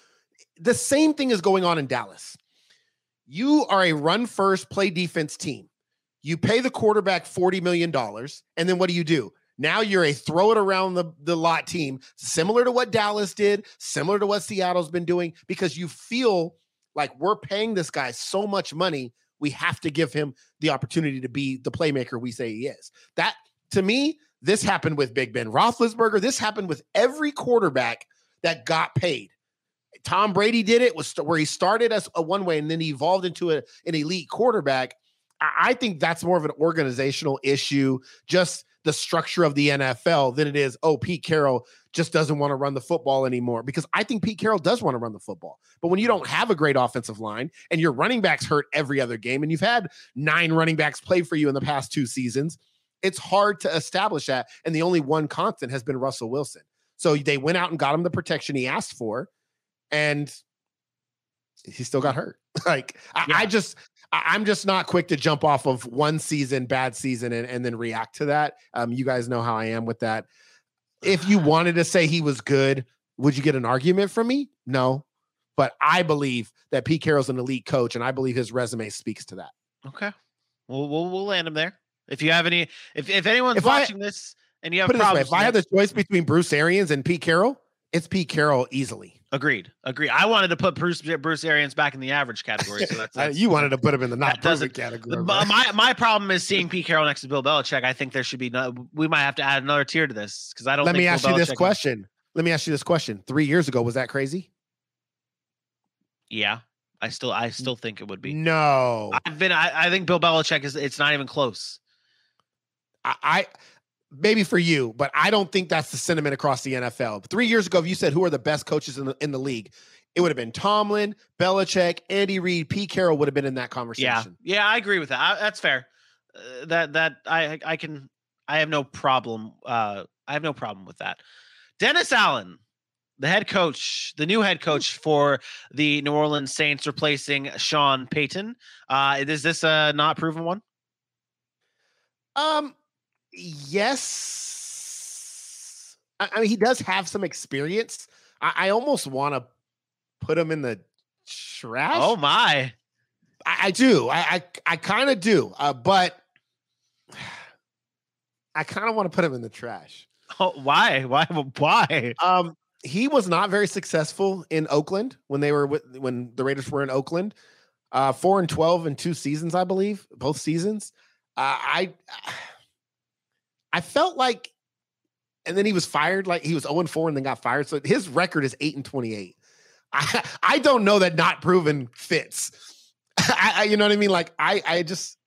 The same thing is going on in Dallas. You are a run first, play defense team. You pay the quarterback $40 million. And then what do you do? Now you're a throw it around the, the lot team, similar to what Dallas did, similar to what Seattle's been doing, because you feel like we're paying this guy so much money. We have to give him the opportunity to be the playmaker we say he is. That to me, this happened with Big Ben Roethlisberger. This happened with every quarterback that got paid. Tom Brady did it was where he started as a one way and then he evolved into a, an elite quarterback. I, I think that's more of an organizational issue, just the structure of the NFL than it is, oh, Pete Carroll just doesn't want to run the football anymore. Because I think Pete Carroll does want to run the football. But when you don't have a great offensive line and your running backs hurt every other game, and you've had nine running backs play for you in the past two seasons, it's hard to establish that. And the only one constant has been Russell Wilson. So they went out and got him the protection he asked for, and he still got hurt. like I, I just, I'm just not quick to jump off of one season, bad season, and, and then react to that. Um, you guys know how I am with that. If you wanted to say he was good, would you get an argument from me? No, but I believe that Pete Carroll's an elite coach, and I believe his resume speaks to that. Okay, we'll we'll, we'll land him there. If you have any, if if anyone's If I- watching this and you have this way: problems, if I had the choice between Bruce Arians and Pete Carroll, it's Pete Carroll easily. Agreed. Agreed. I wanted to put Bruce Bruce Arians back in the average category. So that's, Uh, that's you wanted to put him in the not perfect category. the- right? my my problem is seeing Pete Carroll next to Bill Belichick. I think there should be no. We might have to add another tier to this because I don't. Let me Bill ask you this Belichick- question. Let me ask you this question. Three years ago, was that crazy? Yeah, I still I still think it would be. No, I've been. I, I think Bill Belichick is. It's not even close. I, I maybe for you, but I don't think that's the sentiment across the NFL. Three years ago, if you said who are the best coaches in the in the league, it would have been Tomlin, Belichick, Andy Reid, Pete Carroll would have been in that Yeah, conversation. yeah, I agree with that. I, that's fair. Uh, that that I I can. I have no problem. Uh, I have no problem with that. Dennis Allen, the head coach, the new head coach for the New Orleans Saints, replacing Sean Payton. Uh, is this a not proven one? Um, yes. I, I mean, he does have some experience. I, I almost want to put him in the trash. Oh my! I, I do. I I, I kind of do. Uh, but I kind of want to put him in the trash. Oh, why? Why? Why? Um, he was not very successful in Oakland when they were with, when the Raiders were in Oakland. Uh, four and twelve in two seasons, I believe, both seasons. Uh, I I felt like, and then he was fired. Like he was zero and four, and then got fired. So his record is eight and twenty eight. I I don't know that not proven fits. I, I you know what I mean? Like I I just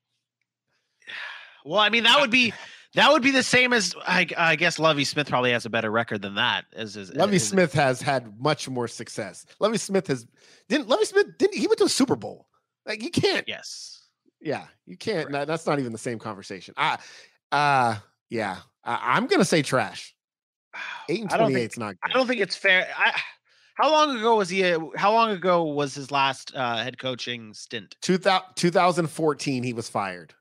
Well, I mean that would be that would be the same as I, I guess Lovie Smith probably has a better record than that. As his Lovie as- Smith has had much more success. Lovie Smith has didn't Lovie Smith didn't he went to a Super Bowl. Like you can't Yes. yeah, you can't no, that's not even the same conversation. I uh yeah. I, I'm gonna say trash. Eight and I don't twenty eight's not I don't think it's fair. I, how long ago was he? How long ago was his last uh, head coaching stint? 2000, 2014 he was fired.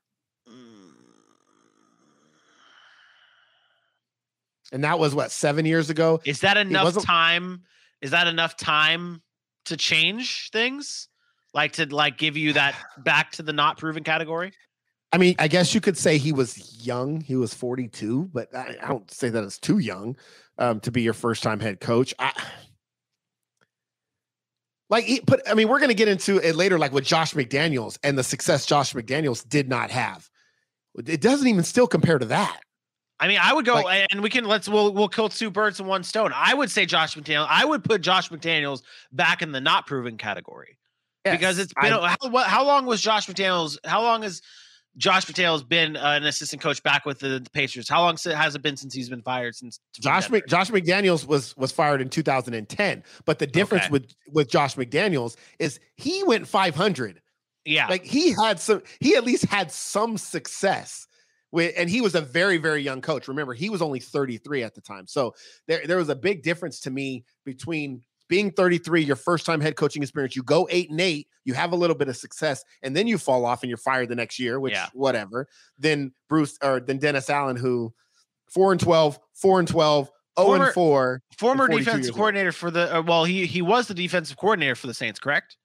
and that was what seven years ago. Is that enough time? Is that enough time to change things? Like to like give you that back to the not proven category? I mean, I guess you could say he was young. He was 42, but I, I don't say that it's too young um, to be your first time head coach. I, like, he- but I mean, we're going to get into it later, like with Josh McDaniels and the success Josh McDaniels did not have. It doesn't even still compare to that. I mean, I would go Like- and we can let's we'll we'll kill two birds in one stone. I would say Josh McDaniels. I would put Josh McDaniels back in the not proven category because it's been I- how, what, how long was Josh McDaniels? How long has Josh McDaniels been uh, an assistant coach back with the, the Patriots? How long has it been since he's been fired? Since Josh? Mc, Josh McDaniels was was fired in 2010, but the difference Okay. with with Josh McDaniels is he went 500. yeah, Like he had some, he at least had some success with, and he was a very very young coach. Remember, he was only 33 at the time, so there there was a big difference to me between being 33, your first time head coaching experience. You go eight and eight, you have a little bit of success, and then you fall off and you're fired the next year, which Yeah. whatever. Then Bruce or then Dennis Allen, who four and 12, four and 12. 0 Former- and 4 former 42 years defensive old. coordinator for the uh, well, he he was the defensive coordinator for the Saints, correct?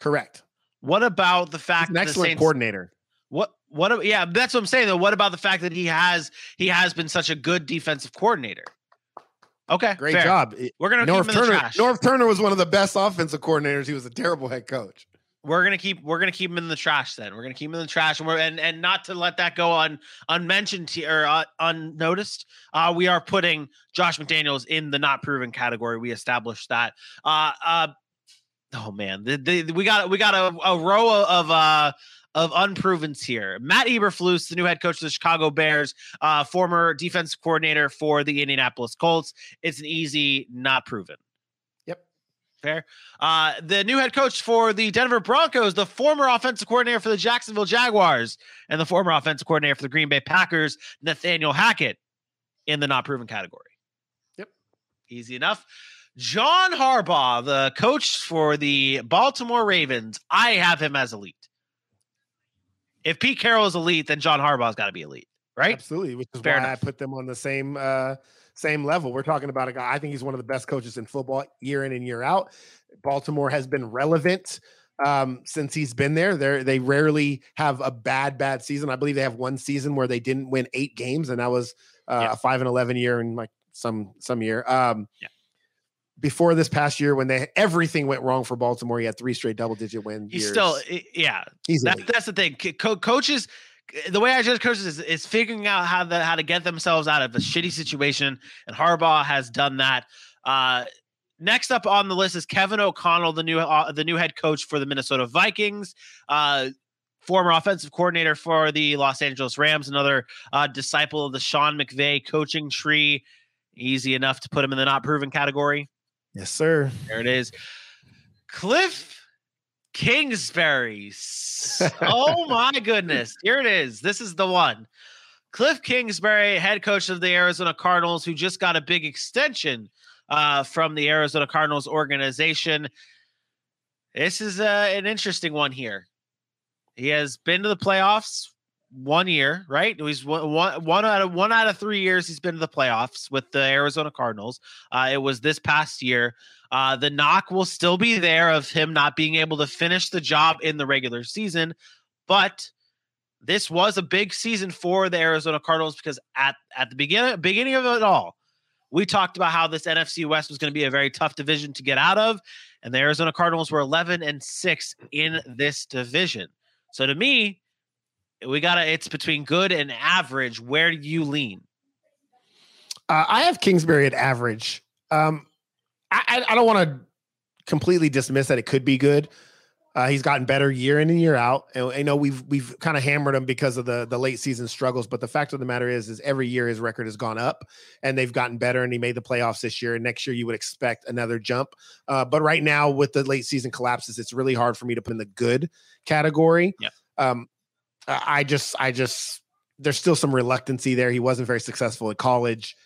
correct What about the He's fact an that the excellent Saints coordinator What what yeah, that's what I'm saying though. What about the fact that he has he has been such a good defensive coordinator? Okay, great fair. job We're gonna Norv keep him in the Turner trash. Norv Turner was one of the best offensive coordinators he was a terrible head coach we're gonna keep we're gonna keep him in the trash then. We're gonna keep him in the trash and we're and, and not to let that go on unmentioned here or uh, unnoticed. Uh, we are putting Josh McDaniels in the not proven category. We established that. Uh, uh, oh man, the, the, we got we got a, a row of uh of unprovens here. Matt Eberflus, the new head coach of the Chicago Bears, uh, former defensive coordinator for the Indianapolis Colts. It's an easy not proven. Yep. Fair. Uh, the new head coach for the Denver Broncos, the former offensive coordinator for the Jacksonville Jaguars, and the former offensive coordinator for the Green Bay Packers, Nathaniel Hackett, in the not proven category. Yep. Easy enough. John Harbaugh, the coach for the Baltimore Ravens, I have him as elite. If Pete Carroll is elite, then John Harbaugh's got to be elite, right? Absolutely, which is Fair why enough. I put them on the same uh same level. We're talking about a guy. I think he's one of the best coaches in football year in and year out. Baltimore has been relevant um since he's been there. They they rarely have a bad bad season. I believe they have one season where they didn't win 8 games and that was uh, Yeah. a 5 and 11 year in like some some year. Um Yeah. Before this past year, when they everything went wrong for Baltimore, he had three straight double digit wins. He's years. still, yeah, he's that, that's the thing. Co- coaches, the way I judge coaches is, is figuring out how the, how to get themselves out of a shitty situation, and Harbaugh has done that. Uh, next up on the list is Kevin O'Connell, the new uh, the new head coach for the Minnesota Vikings. Uh, Former offensive coordinator for the Los Angeles Rams, another uh, disciple of the Sean McVay coaching tree. Easy enough to put him in the not proven category. Yes, sir. There it is. Cliff Kingsbury. Oh my goodness. Here it is. This is the one. Cliff Kingsbury, head coach of the Arizona Cardinals, who just got a big extension uh, from the Arizona Cardinals organization. This is uh, an interesting one here. He has been to the playoffs one year, right? He's one, one, one out of one out of three years. He's been to the playoffs with the Arizona Cardinals. Uh, it was this past year. Uh, the knock will still be there of him not being able to finish the job in the regular season, but this was a big season for the Arizona Cardinals because at at the beginning beginning of it all, we talked about how this NFC West was going to be a very tough division to get out of, and the Arizona Cardinals were 11 and six in this division. So to me, we got to it's between good and average. Where do you lean? Uh, I have Kingsbury at average. Um, I, I, I don't want to completely dismiss that it could be good. Uh, he's gotten better year in and year out, and I know we've we've kind of hammered him because of the the late season struggles. But the fact of the matter is, is every year his record has gone up, and they've gotten better. And he made the playoffs this year, and next year you would expect another jump. Uh, but right now, with the late season collapses, it's really hard for me to put in the good category. Yeah. Um, I just I just there's still some reluctancy there. He wasn't very successful at college.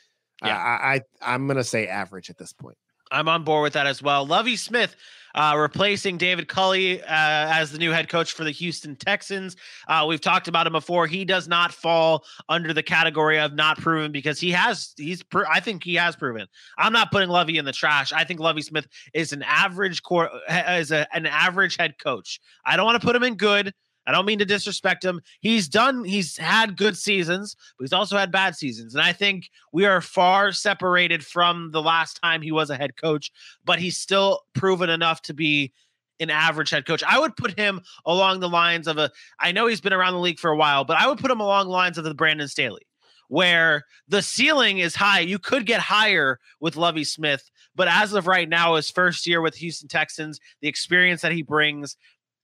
Yeah. I, I I'm gonna say average at this point. I'm on board with that as well. Lovie Smith uh, replacing David Culley uh, as the new head coach for the Houston Texans. Uh, we've talked about him before. He does not fall under the category of not proven because he has. He's. Pro- I think he has proven. I'm not putting Lovie in the trash. I think Lovie Smith is an average core. Is a, an average head coach. I don't want to put him in good. I don't mean to disrespect him. He's done, he's had good seasons, but he's also had bad seasons. And I think we are far separated from the last time he was a head coach, but he's still proven enough to be an average head coach. I would put him along the lines of a, I know he's been around the league for a while, but I would put him along the lines of the Brandon Staley. Where the ceiling is high, you could get higher with Lovie Smith, but as of right now, his first year with Houston Texans, the experience that he brings,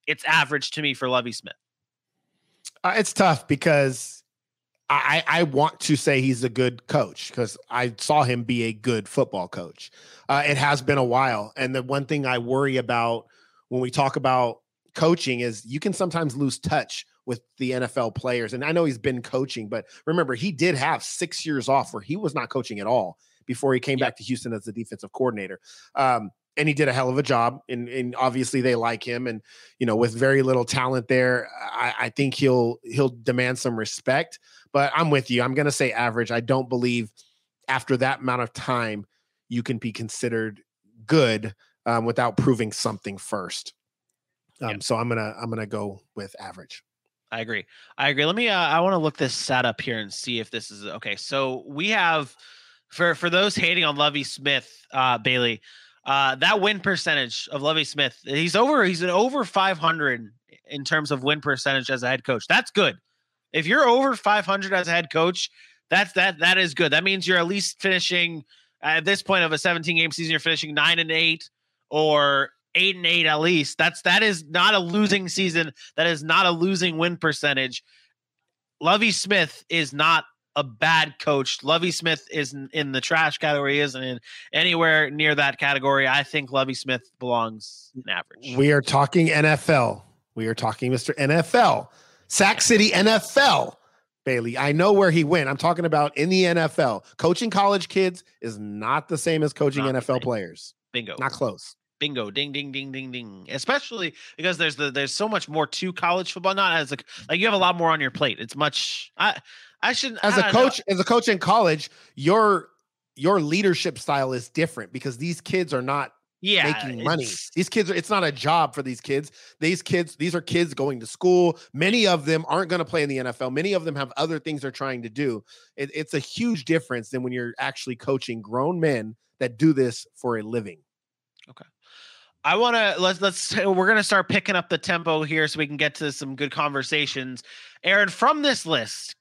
it's average to me for Lovie Smith. Uh, it's tough because I, I want to say he's a good coach because I saw him be a good football coach. Uh, it has been a while. And the one thing I worry about when we talk about coaching is you can sometimes lose touch with the NFL players. And I know he's been coaching, but remember, he did have six years off where he was not coaching at all before he came back to Houston as the defensive coordinator. Um, and he did a hell of a job. And, and obviously they like him. And you know, with very little talent there, I, I think he'll he'll demand some respect. But I'm with you. I'm going to say average. I don't believe after that amount of time you can be considered good um, without proving something first. Um, yeah. So I'm gonna I'm gonna go with average. I agree. I agree. Let me. Uh, I want to look this stat up here and see if this is okay. So we have for for those hating on Lovie Smith, uh, Bailey. Uh, that win percentage of Lovie Smith, he's over, he's an over 500 in terms of win percentage as a head coach. That's good. If you're over 500 as a head coach, that's that that is good. That means you're at least finishing at this point of a 17 game season, you're finishing nine and eight or eight and eight at least. That's that is not a losing season. That is not a losing win percentage. Lovie Smith is not a bad coach. Lovie Smith isn't in the trash category, isn't in anywhere near that category. I think Lovie Smith belongs in average. We are talking NFL. We are talking Mr. NFL. Sack City NFL. Bailey, I know where he went. I'm talking about in the NFL. Coaching college kids is not the same as coaching not NFL players. Bingo. Not close. Bingo, ding, ding, ding, ding, ding. Especially because there's the there's so much more to college football. Not as like like you have a lot more on your plate. It's much. I I shouldn't as a coach know. as a coach in college, your your leadership style is different because these kids are not yeah, making money. These kids are it's not a job for these kids. These kids, these are kids going to school. Many of them aren't going to play in the NFL. Many of them have other things they're trying to do. It, it's a huge difference than when you're actually coaching grown men that do this for a living. Okay. I want to let's let's we're going to start picking up the tempo here so we can get to some good conversations. Aaron, from this list,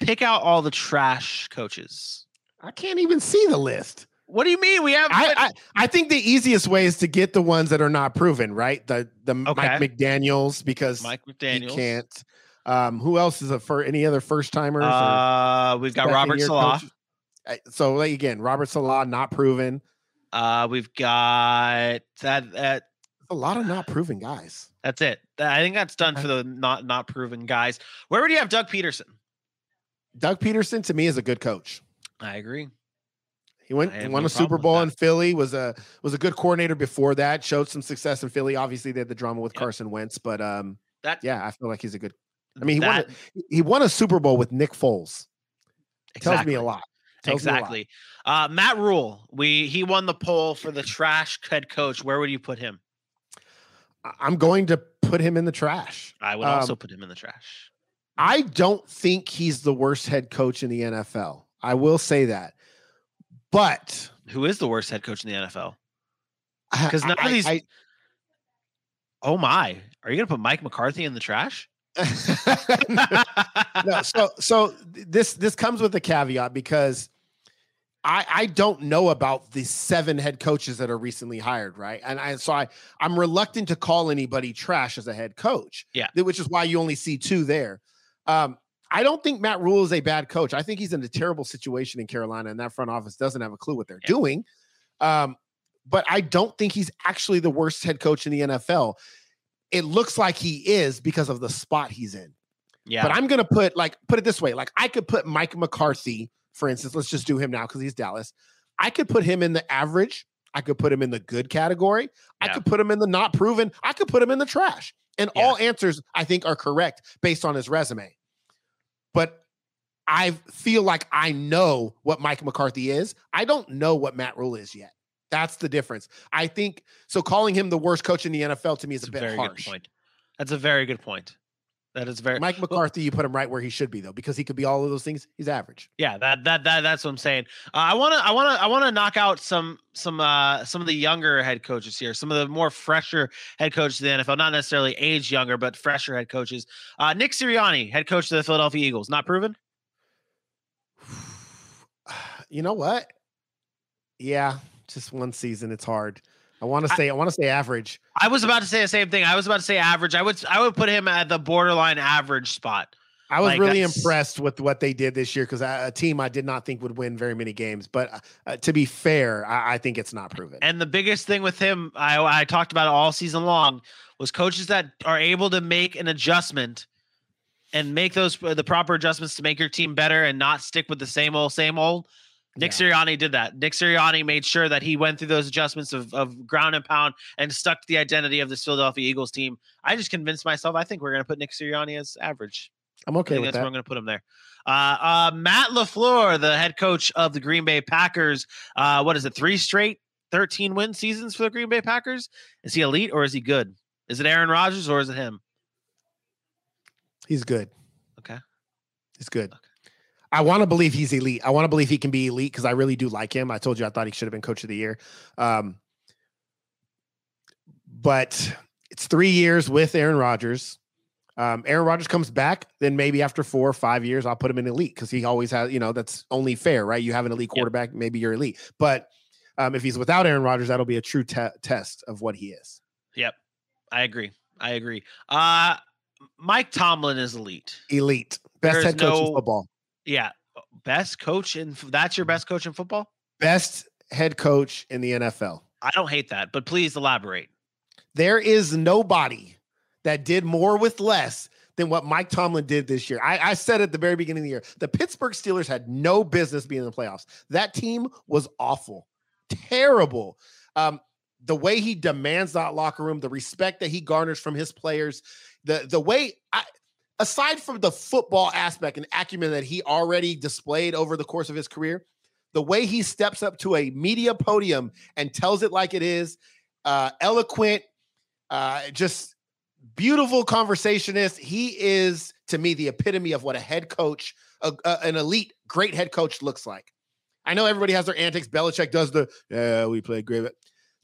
pick out all the trash coaches. I can't even see the list. What do you mean? We have. I, I, I think the easiest way is to get the ones that are not proven, right? The the okay. Mike McDaniel's because Mike McDaniel's can't. Um, who else is a for any other first timers? Uh, we've got Robert Saleh. So again, Robert Saleh not proven. Uh, we've got that. That a lot of not proven guys. That's it. I think that's done for the not not proven guys. Where would you have Doug Pederson? Doug Pederson to me is a good coach. I agree. He went he won no a Super Bowl in Philly. was a was a good coordinator before that. Showed some success in Philly. Obviously, they had the drama with yep. Carson Wentz, but um, that yeah, I feel like he's a good. I mean, he that, won a, he won a Super Bowl with Nick Foles. Exactly. Tells me a lot. Tells exactly. Uh, Matt Rhule, we he won the poll for the trash head coach. Where would you put him? I'm going to put him in the trash. I would also um, put him in the trash. I don't think he's the worst head coach in the NFL. I will say that. But who is the worst head coach in the NFL? Because none I, of these. I, oh my! Are you going to put Mike McCarthy in the trash? no, so so this this comes with a caveat because I I don't know about the seven head coaches that are recently hired, right? And I so I I'm reluctant to call anybody trash as a head coach. Yeah, which is why you only see two there. Um, I don't think Matt Rhule is a bad coach. I think he's in a terrible situation in Carolina, and that front office doesn't have a clue what they're yeah. doing. Um, but I don't think he's actually the worst head coach in the NFL. It looks like he is because of the spot he's in. Yeah. But I'm gonna put like put it this way: like I could put Mike McCarthy, for instance. Let's just do him now because he's Dallas. I could put him in the average. I could put him in the good category. I could put him in the not proven. I could put him in the trash. And Yeah. all answers I think are correct based on his resume. But I feel like I know what Mike McCarthy is. I don't know what Matt Rhule is yet. That's the difference. I think so. Calling him the worst coach in the NFL to me is That's a bit very harsh. good point. That's a very good point. That is very Mike McCarthy, you put him right where he should be though, because he could be all of those things. He's average. Yeah, that that that that's what I'm saying. Uh, I want to I want to I want to knock out some some uh some of the younger head coaches here, some of the more fresher head coaches of the NFL, not necessarily age younger, but fresher head coaches. Uh, Nick Sirianni, head coach of the Philadelphia Eagles, not proven. You know what? Yeah, just one season. It's hard. I want to say I want to say average. I was about to say the same thing. I was about to say average. I would I would put him at the borderline average spot. I was Like, really impressed with what they did this year because a team I did not think would win very many games. But uh, to be fair, I, I think it's not proven. And the biggest thing with him, I, I talked about it all season long, was coaches that are able to make an adjustment and make those the proper adjustments to make your team better and not stick with the same old, same old. Nick Sirianni did that. Nick Sirianni made sure that he went through those adjustments of, of ground and pound and stuck to the identity of this Philadelphia Eagles team. I just convinced myself I think we're going to put Nick Sirianni as average. I'm I okay think with that's where that. I'm going to put him there. Uh, uh, Matt LaFleur, the head coach of the Green Bay Packers. Uh, what is it? Three straight 13 win seasons for the Green Bay Packers. Is he elite or is he good? Is it Aaron Rodgers or is it him? He's good. Okay. He's good. I want to believe he's elite. I want to believe he can be elite because I really do like him. I told you I thought he should have been coach of the year. Um, but it's three years with Aaron Rodgers. Um, Aaron Rodgers comes back, then maybe after four or five years, I'll put him in elite because he always has, you know, that's only fair, right? You have an elite quarterback, maybe you're elite. But um, if he's without Aaron Rodgers, that'll be a true te- test of what he is. Yep. I agree. I agree. Uh, Mike Tomlin is elite. Elite, best There's head coach in football. Yeah. Best coach in that's your best coach in football? best head coach in the NFL. I don't hate that, but please elaborate. There is nobody that did more with less than what Mike Tomlin did this year. I, I said at the very beginning of the year, the Pittsburgh Steelers had no business being in the playoffs. That team was awful, terrible. Um, the way he demands that locker room, the respect that he garners from his players, the the way I, aside from the football aspect and acumen that he already displayed over the course of his career, the way he steps up to a media podium and tells it like it is, uh, eloquent, uh, just beautiful conversationist. He is to me the epitome of what a head coach, a, a- an elite, great head coach looks like. I know everybody has their antics. Belichick does the yeah, we play great.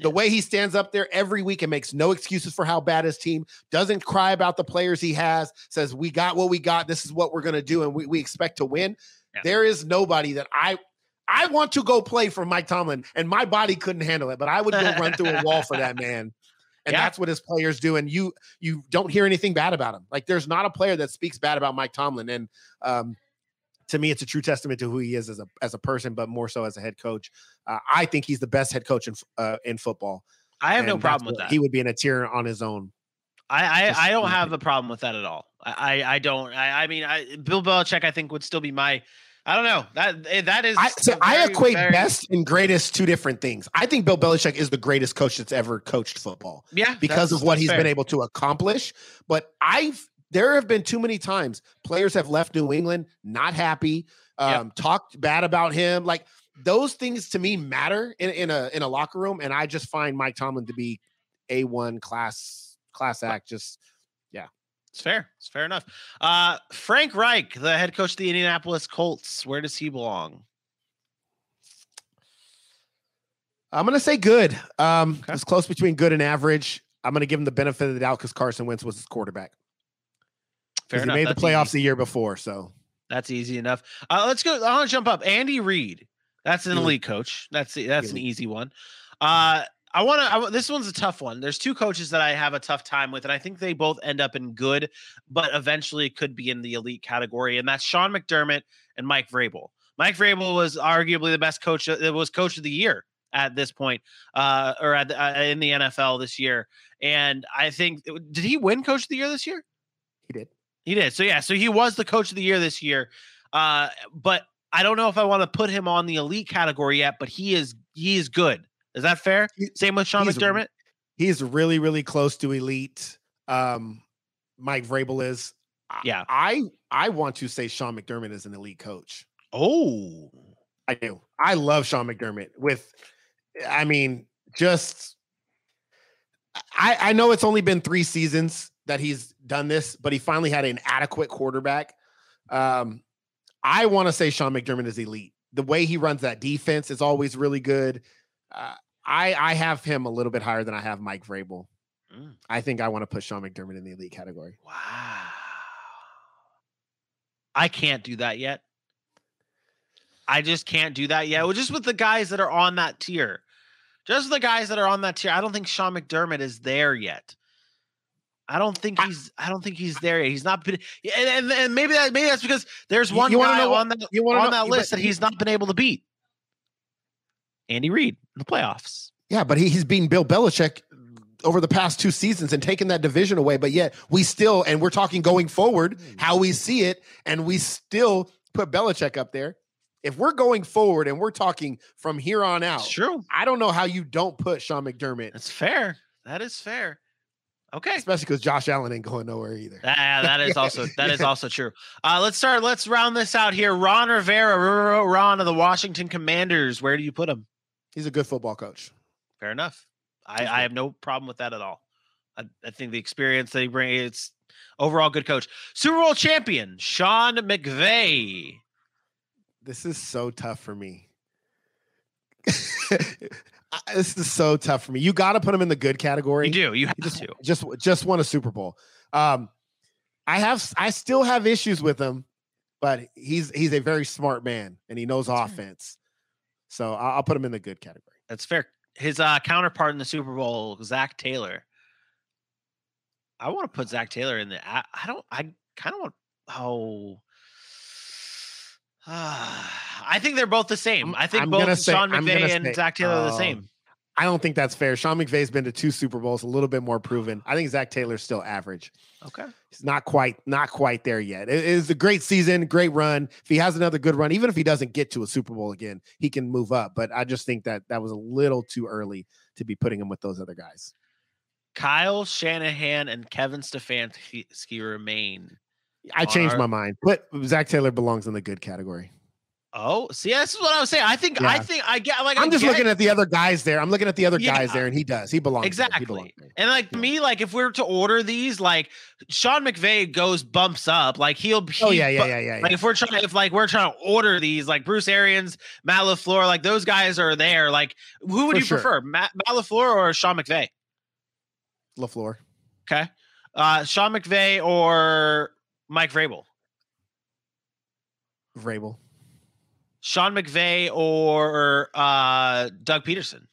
The way he stands up there every week and makes no excuses for how bad his team doesn't cry about the players he has, says, We got what we got. This is what we're going to do. And we, we expect to win. Yeah. There is nobody that I. I want to go play for Mike Tomlin, and my body couldn't handle it, but I would go run through a wall for that man. And Yeah. that's what his players do. And you you don't hear anything bad about him. Like there's not a player that speaks bad about Mike Tomlin. And um, to me, it's a true testament to who he is as a as a person, but more so as a head coach. Uh, I think he's the best head coach in uh, in football. I have no problem with that. He would be in a tier on his own. I I, I don't have a problem with that at all. I I, I don't. I, I mean, I, Bill Belichick, I think would still be my. I don't know that eh, that is. I so a I very, equate very- best and greatest two different things. I think Bill Belichick is the greatest coach that's ever coached football. Yeah, because of what he's fair. been able to accomplish. But I've there have been too many times players have left New England not happy, Yep. um, talked bad about him. Like those things to me matter in, in a in a locker room, and I just find Mike Tomlin to be a one class class act. Just yeah, It's fair. It's fair enough. Uh, Frank Reich, the head coach of the Indianapolis Colts, where does he belong? I'm gonna say good. Um, Okay. it's close between good and average. I'm gonna give him the benefit of the doubt because Carson Wentz was his quarterback. Fair he enough. made the playoffs easy. the year before, so That's easy enough. Uh, let's go. I want to jump up. Andy Reid. That's an Elite. coach. That's that's an easy one. Uh, I want to. This one's a tough one. There's two coaches that I have a tough time with, and I think they both end up in good, but eventually it could be in the elite category, and that's Sean McDermott and Mike Vrabel. Mike Vrabel was arguably the best coach. It was coach of the year at this point, uh, or at the, uh, in the NFL this year. And I think did he win coach of the year this year? he did. He did. So yeah, so he was the coach of the year this year. Uh, but I don't know if I want to put him on the elite category yet, but he is he is good. Is that fair? He- Same with Sean he's- McDermott. He's really, really close to elite. Um, Mike Vrabel is. Yeah. I I want to say Sean McDermott is an elite coach. Oh, I do. I love Sean McDermott. With, I mean, just. I I know it's only been three seasons that he's done this, but he finally had an adequate quarterback. Um, I want to say Sean McDermott is elite. The way he runs that defense is always really good. Uh, I I have him a little bit higher than I have Mike Vrabel. Mm. I think I want to put Sean McDermott in the elite category. wow. I can't do that yet. I just can't do that yet. Well, just with the guys that are on that tier, just the guys that are on that tier. I don't think Sean McDermott is there yet. I don't think he's. I don't think he's there yet. He's not been. And, and, and maybe that maybe that's because there's one you wanna guy know on that you on know- that but list that he's not been able to beat. Andy Reid in the playoffs. Yeah, but he, he's beaten Bill Belichick over the past two seasons and taken that division away. But yet we still, and we're talking going forward, how we see it, and we still put Belichick up there. If we're going forward and we're talking from here on out, It's true. I don't know how you don't put Sean McDermott, That's fair. That is fair. Okay. especially because Josh Allen ain't going nowhere either. Ah, that is also that is also true. Uh, let's start. Let's round this out here. Ron Rivera, Ron of the Washington Commanders. Where do you put him? He's a good football coach. Fair enough. I, I have no problem with that at all. I, I think the experience they bring, it's overall good coach. Super Bowl champion Sean McVay. This is so tough for me. I- this is so tough for me. You got to put him in the good category. You do. You have just to. just just won a Super Bowl. Um, I have I still have issues with him, but he's he's a very smart man and he knows offense. So I'll, I'll put him in the good category. That's fair. His uh, counterpart in the Super Bowl, Zac Taylor. I want to put Zac Taylor in the. I, I don't. I kind of want. Oh. I think they're both the same. I'm- think I'm both say- Sean McVay and say, Zac Taylor are the um, same. I don't think that's fair. Sean McVay's been to two Super Bowls, a little bit more proven. I think Zac Taylor's still average. Okay. He's not quite not quite there yet. It is a great season, great run. If he has another good run, even if he doesn't get to a Super Bowl again, he can move up. But I just think that that was a little too early to be putting him with those other guys. Kyle Shanahan and Kevin Stefanski remain. I changed my mind. But Zac Taylor belongs in the good category. Oh, see, this is what I was saying. I think. I think I get. Like, I I'm just get- looking at the other guys there. I'm looking at the other guys there, and he does. He belongs. there. He belongs Exactly. And like Yeah. me, like if we were to order these, like Sean McVay goes bumps up, like he'll. Oh yeah, yeah, yeah, yeah. Like yeah. if we're trying, if like we're trying to order these, like Bruce Arians, Matt Lafleur, like those guys are there. Like who would For you sure. prefer, Matt, Matt Lafleur or Sean McVay? Lafleur. Okay, uh, Sean McVay or Mike Vrabel? Vrabel. Sean McVay or uh, Doug Pederson?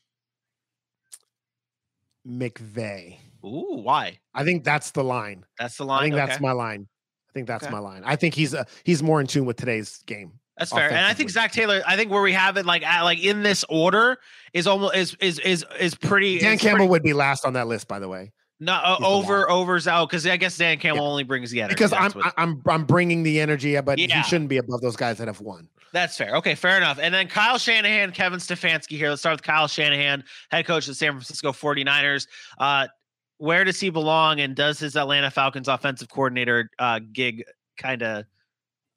McVay. Ooh, why? I think that's the line. That's the line. I think that's my line. I think that's Okay. my line. I think he's uh, he's more in tune with today's game. That's fair, and I think. Zac Taylor. I think where we have it, like at, like in this order, is almost is is is is pretty. Dan Campbell pretty, would be last on that list, by the way, not uh, over overs out because I guess Dan Campbell only brings the energy. because that's I'm I'm I'm bringing the energy, but Yeah. he shouldn't be above those guys that have won. that's fair. Okay, fair enough. And then Kyle Shanahan, Kevin Stefanski here. Let's start with Kyle Shanahan, head coach of the San Francisco 49ers. Uh, where does he belong, and does his Atlanta Falcons offensive coordinator uh, gig kind of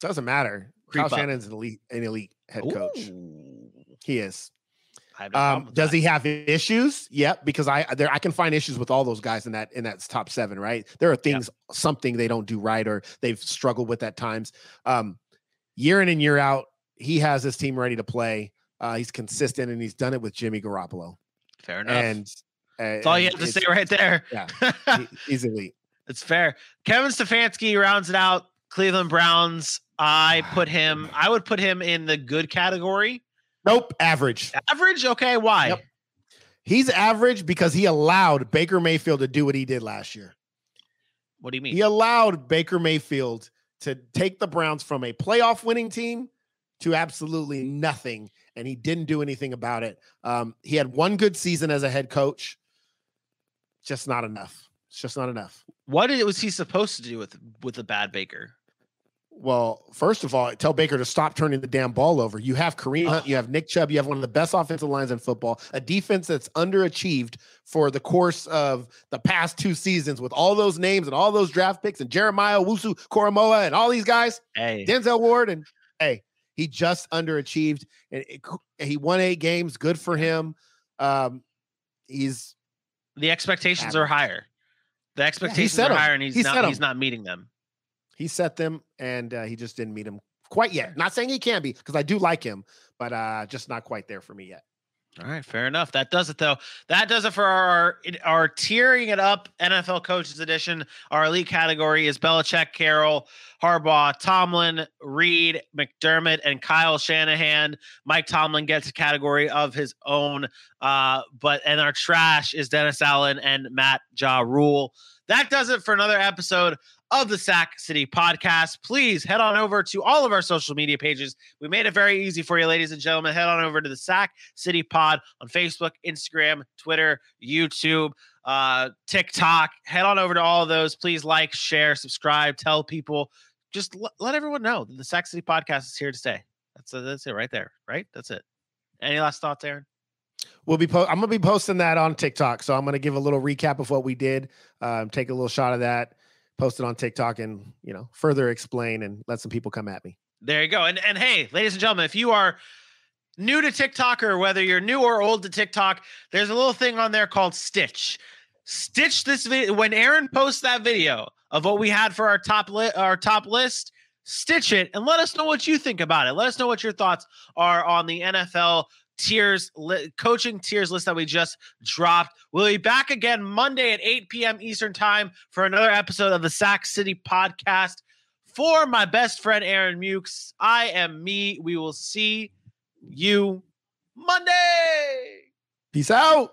Doesn't matter. Kyle up. Shannon's an elite an elite head coach. He is. I have no Um, does that. he have issues? Yep, because I there I can find issues with all those guys in that in that top seven. Right, there are things something they don't do right or they've struggled with at times. Um, year in and year out, he has his team ready to play. Uh, he's consistent and he's done it with Jimmy Garoppolo. Fair enough. And uh, that's all you have to say right there. Yeah, elite. It's fair. Kevin Stefanski rounds it out. Cleveland Browns. I put him. I would put him in the good category. Nope, average. Average. Okay. Why? Yep. He's average because he allowed Baker Mayfield to do what he did last year. What do you mean? He allowed Baker Mayfield to take the Browns from a playoff winning team to absolutely nothing, and he didn't do anything about it. Um, he had one good season as a head coach, just not enough. It's just not enough. What was he supposed to do with with a bad Baker? Well, first of all, tell Baker to stop turning the damn ball over. You have Kareem Hunt, you have Nick Chubb, you have one of the best offensive lines in football, a defense that's underachieved for the course of the past two seasons with all those names and all those draft picks and Jeremiah Wusu Koromoa and all these guys. Hey, Denzel Ward and hey, he just underachieved and it, he won eight games. Good for him. Um, he's the expectations are higher. The expectations set are higher, and he's He not. He's not meeting them. He set them and uh, he just didn't meet him quite yet. Not saying he can be because I do like him, but uh, just not quite there for me yet. All right, fair enough. That does it though. That does it for our our tiering it up NFL coaches edition. Our elite category is Belichick, Carroll, Harbaugh, Tomlin, Reid, McDermott, and Kyle Shanahan. Mike Tomlin gets a category of his own. Uh, but and our trash is Dennis Allen and Matt Ja Rule. That does it for another episode of the Sack City podcast. Please head on over to all of our social media pages. We made it very easy for you, ladies and gentlemen. Head on over to the Sack City Pod on Facebook, Instagram, Twitter, YouTube, uh, TikTok. Head on over to all of those. Please like, share, subscribe, tell people. Just l- let everyone know that the Sack City podcast is here to stay. That's that's it right there. Right? That's it. Any last thoughts, Aaron? We'll be. Po- I'm gonna be posting that on TikTok, so I'm gonna give a little recap of what we did. Um, take a little shot of that, post it on TikTok, and you know further explain and let some people come at me. There you go. And and hey, ladies and gentlemen, if you are new to TikTok or whether you're new or old to TikTok, there's a little thing on there called Stitch. Stitch this video when Aaron posts that video of what we had for our top li- our top list. Stitch it and let us know what you think about it. Let us know what your thoughts are on the NFL tiers li- coaching tiers list that we just dropped. We'll be back again Monday at 8 p.m. Eastern time for another episode of the Sack City podcast. For my best friend Aaron Mukes, I am me. We will see you Monday. Peace out.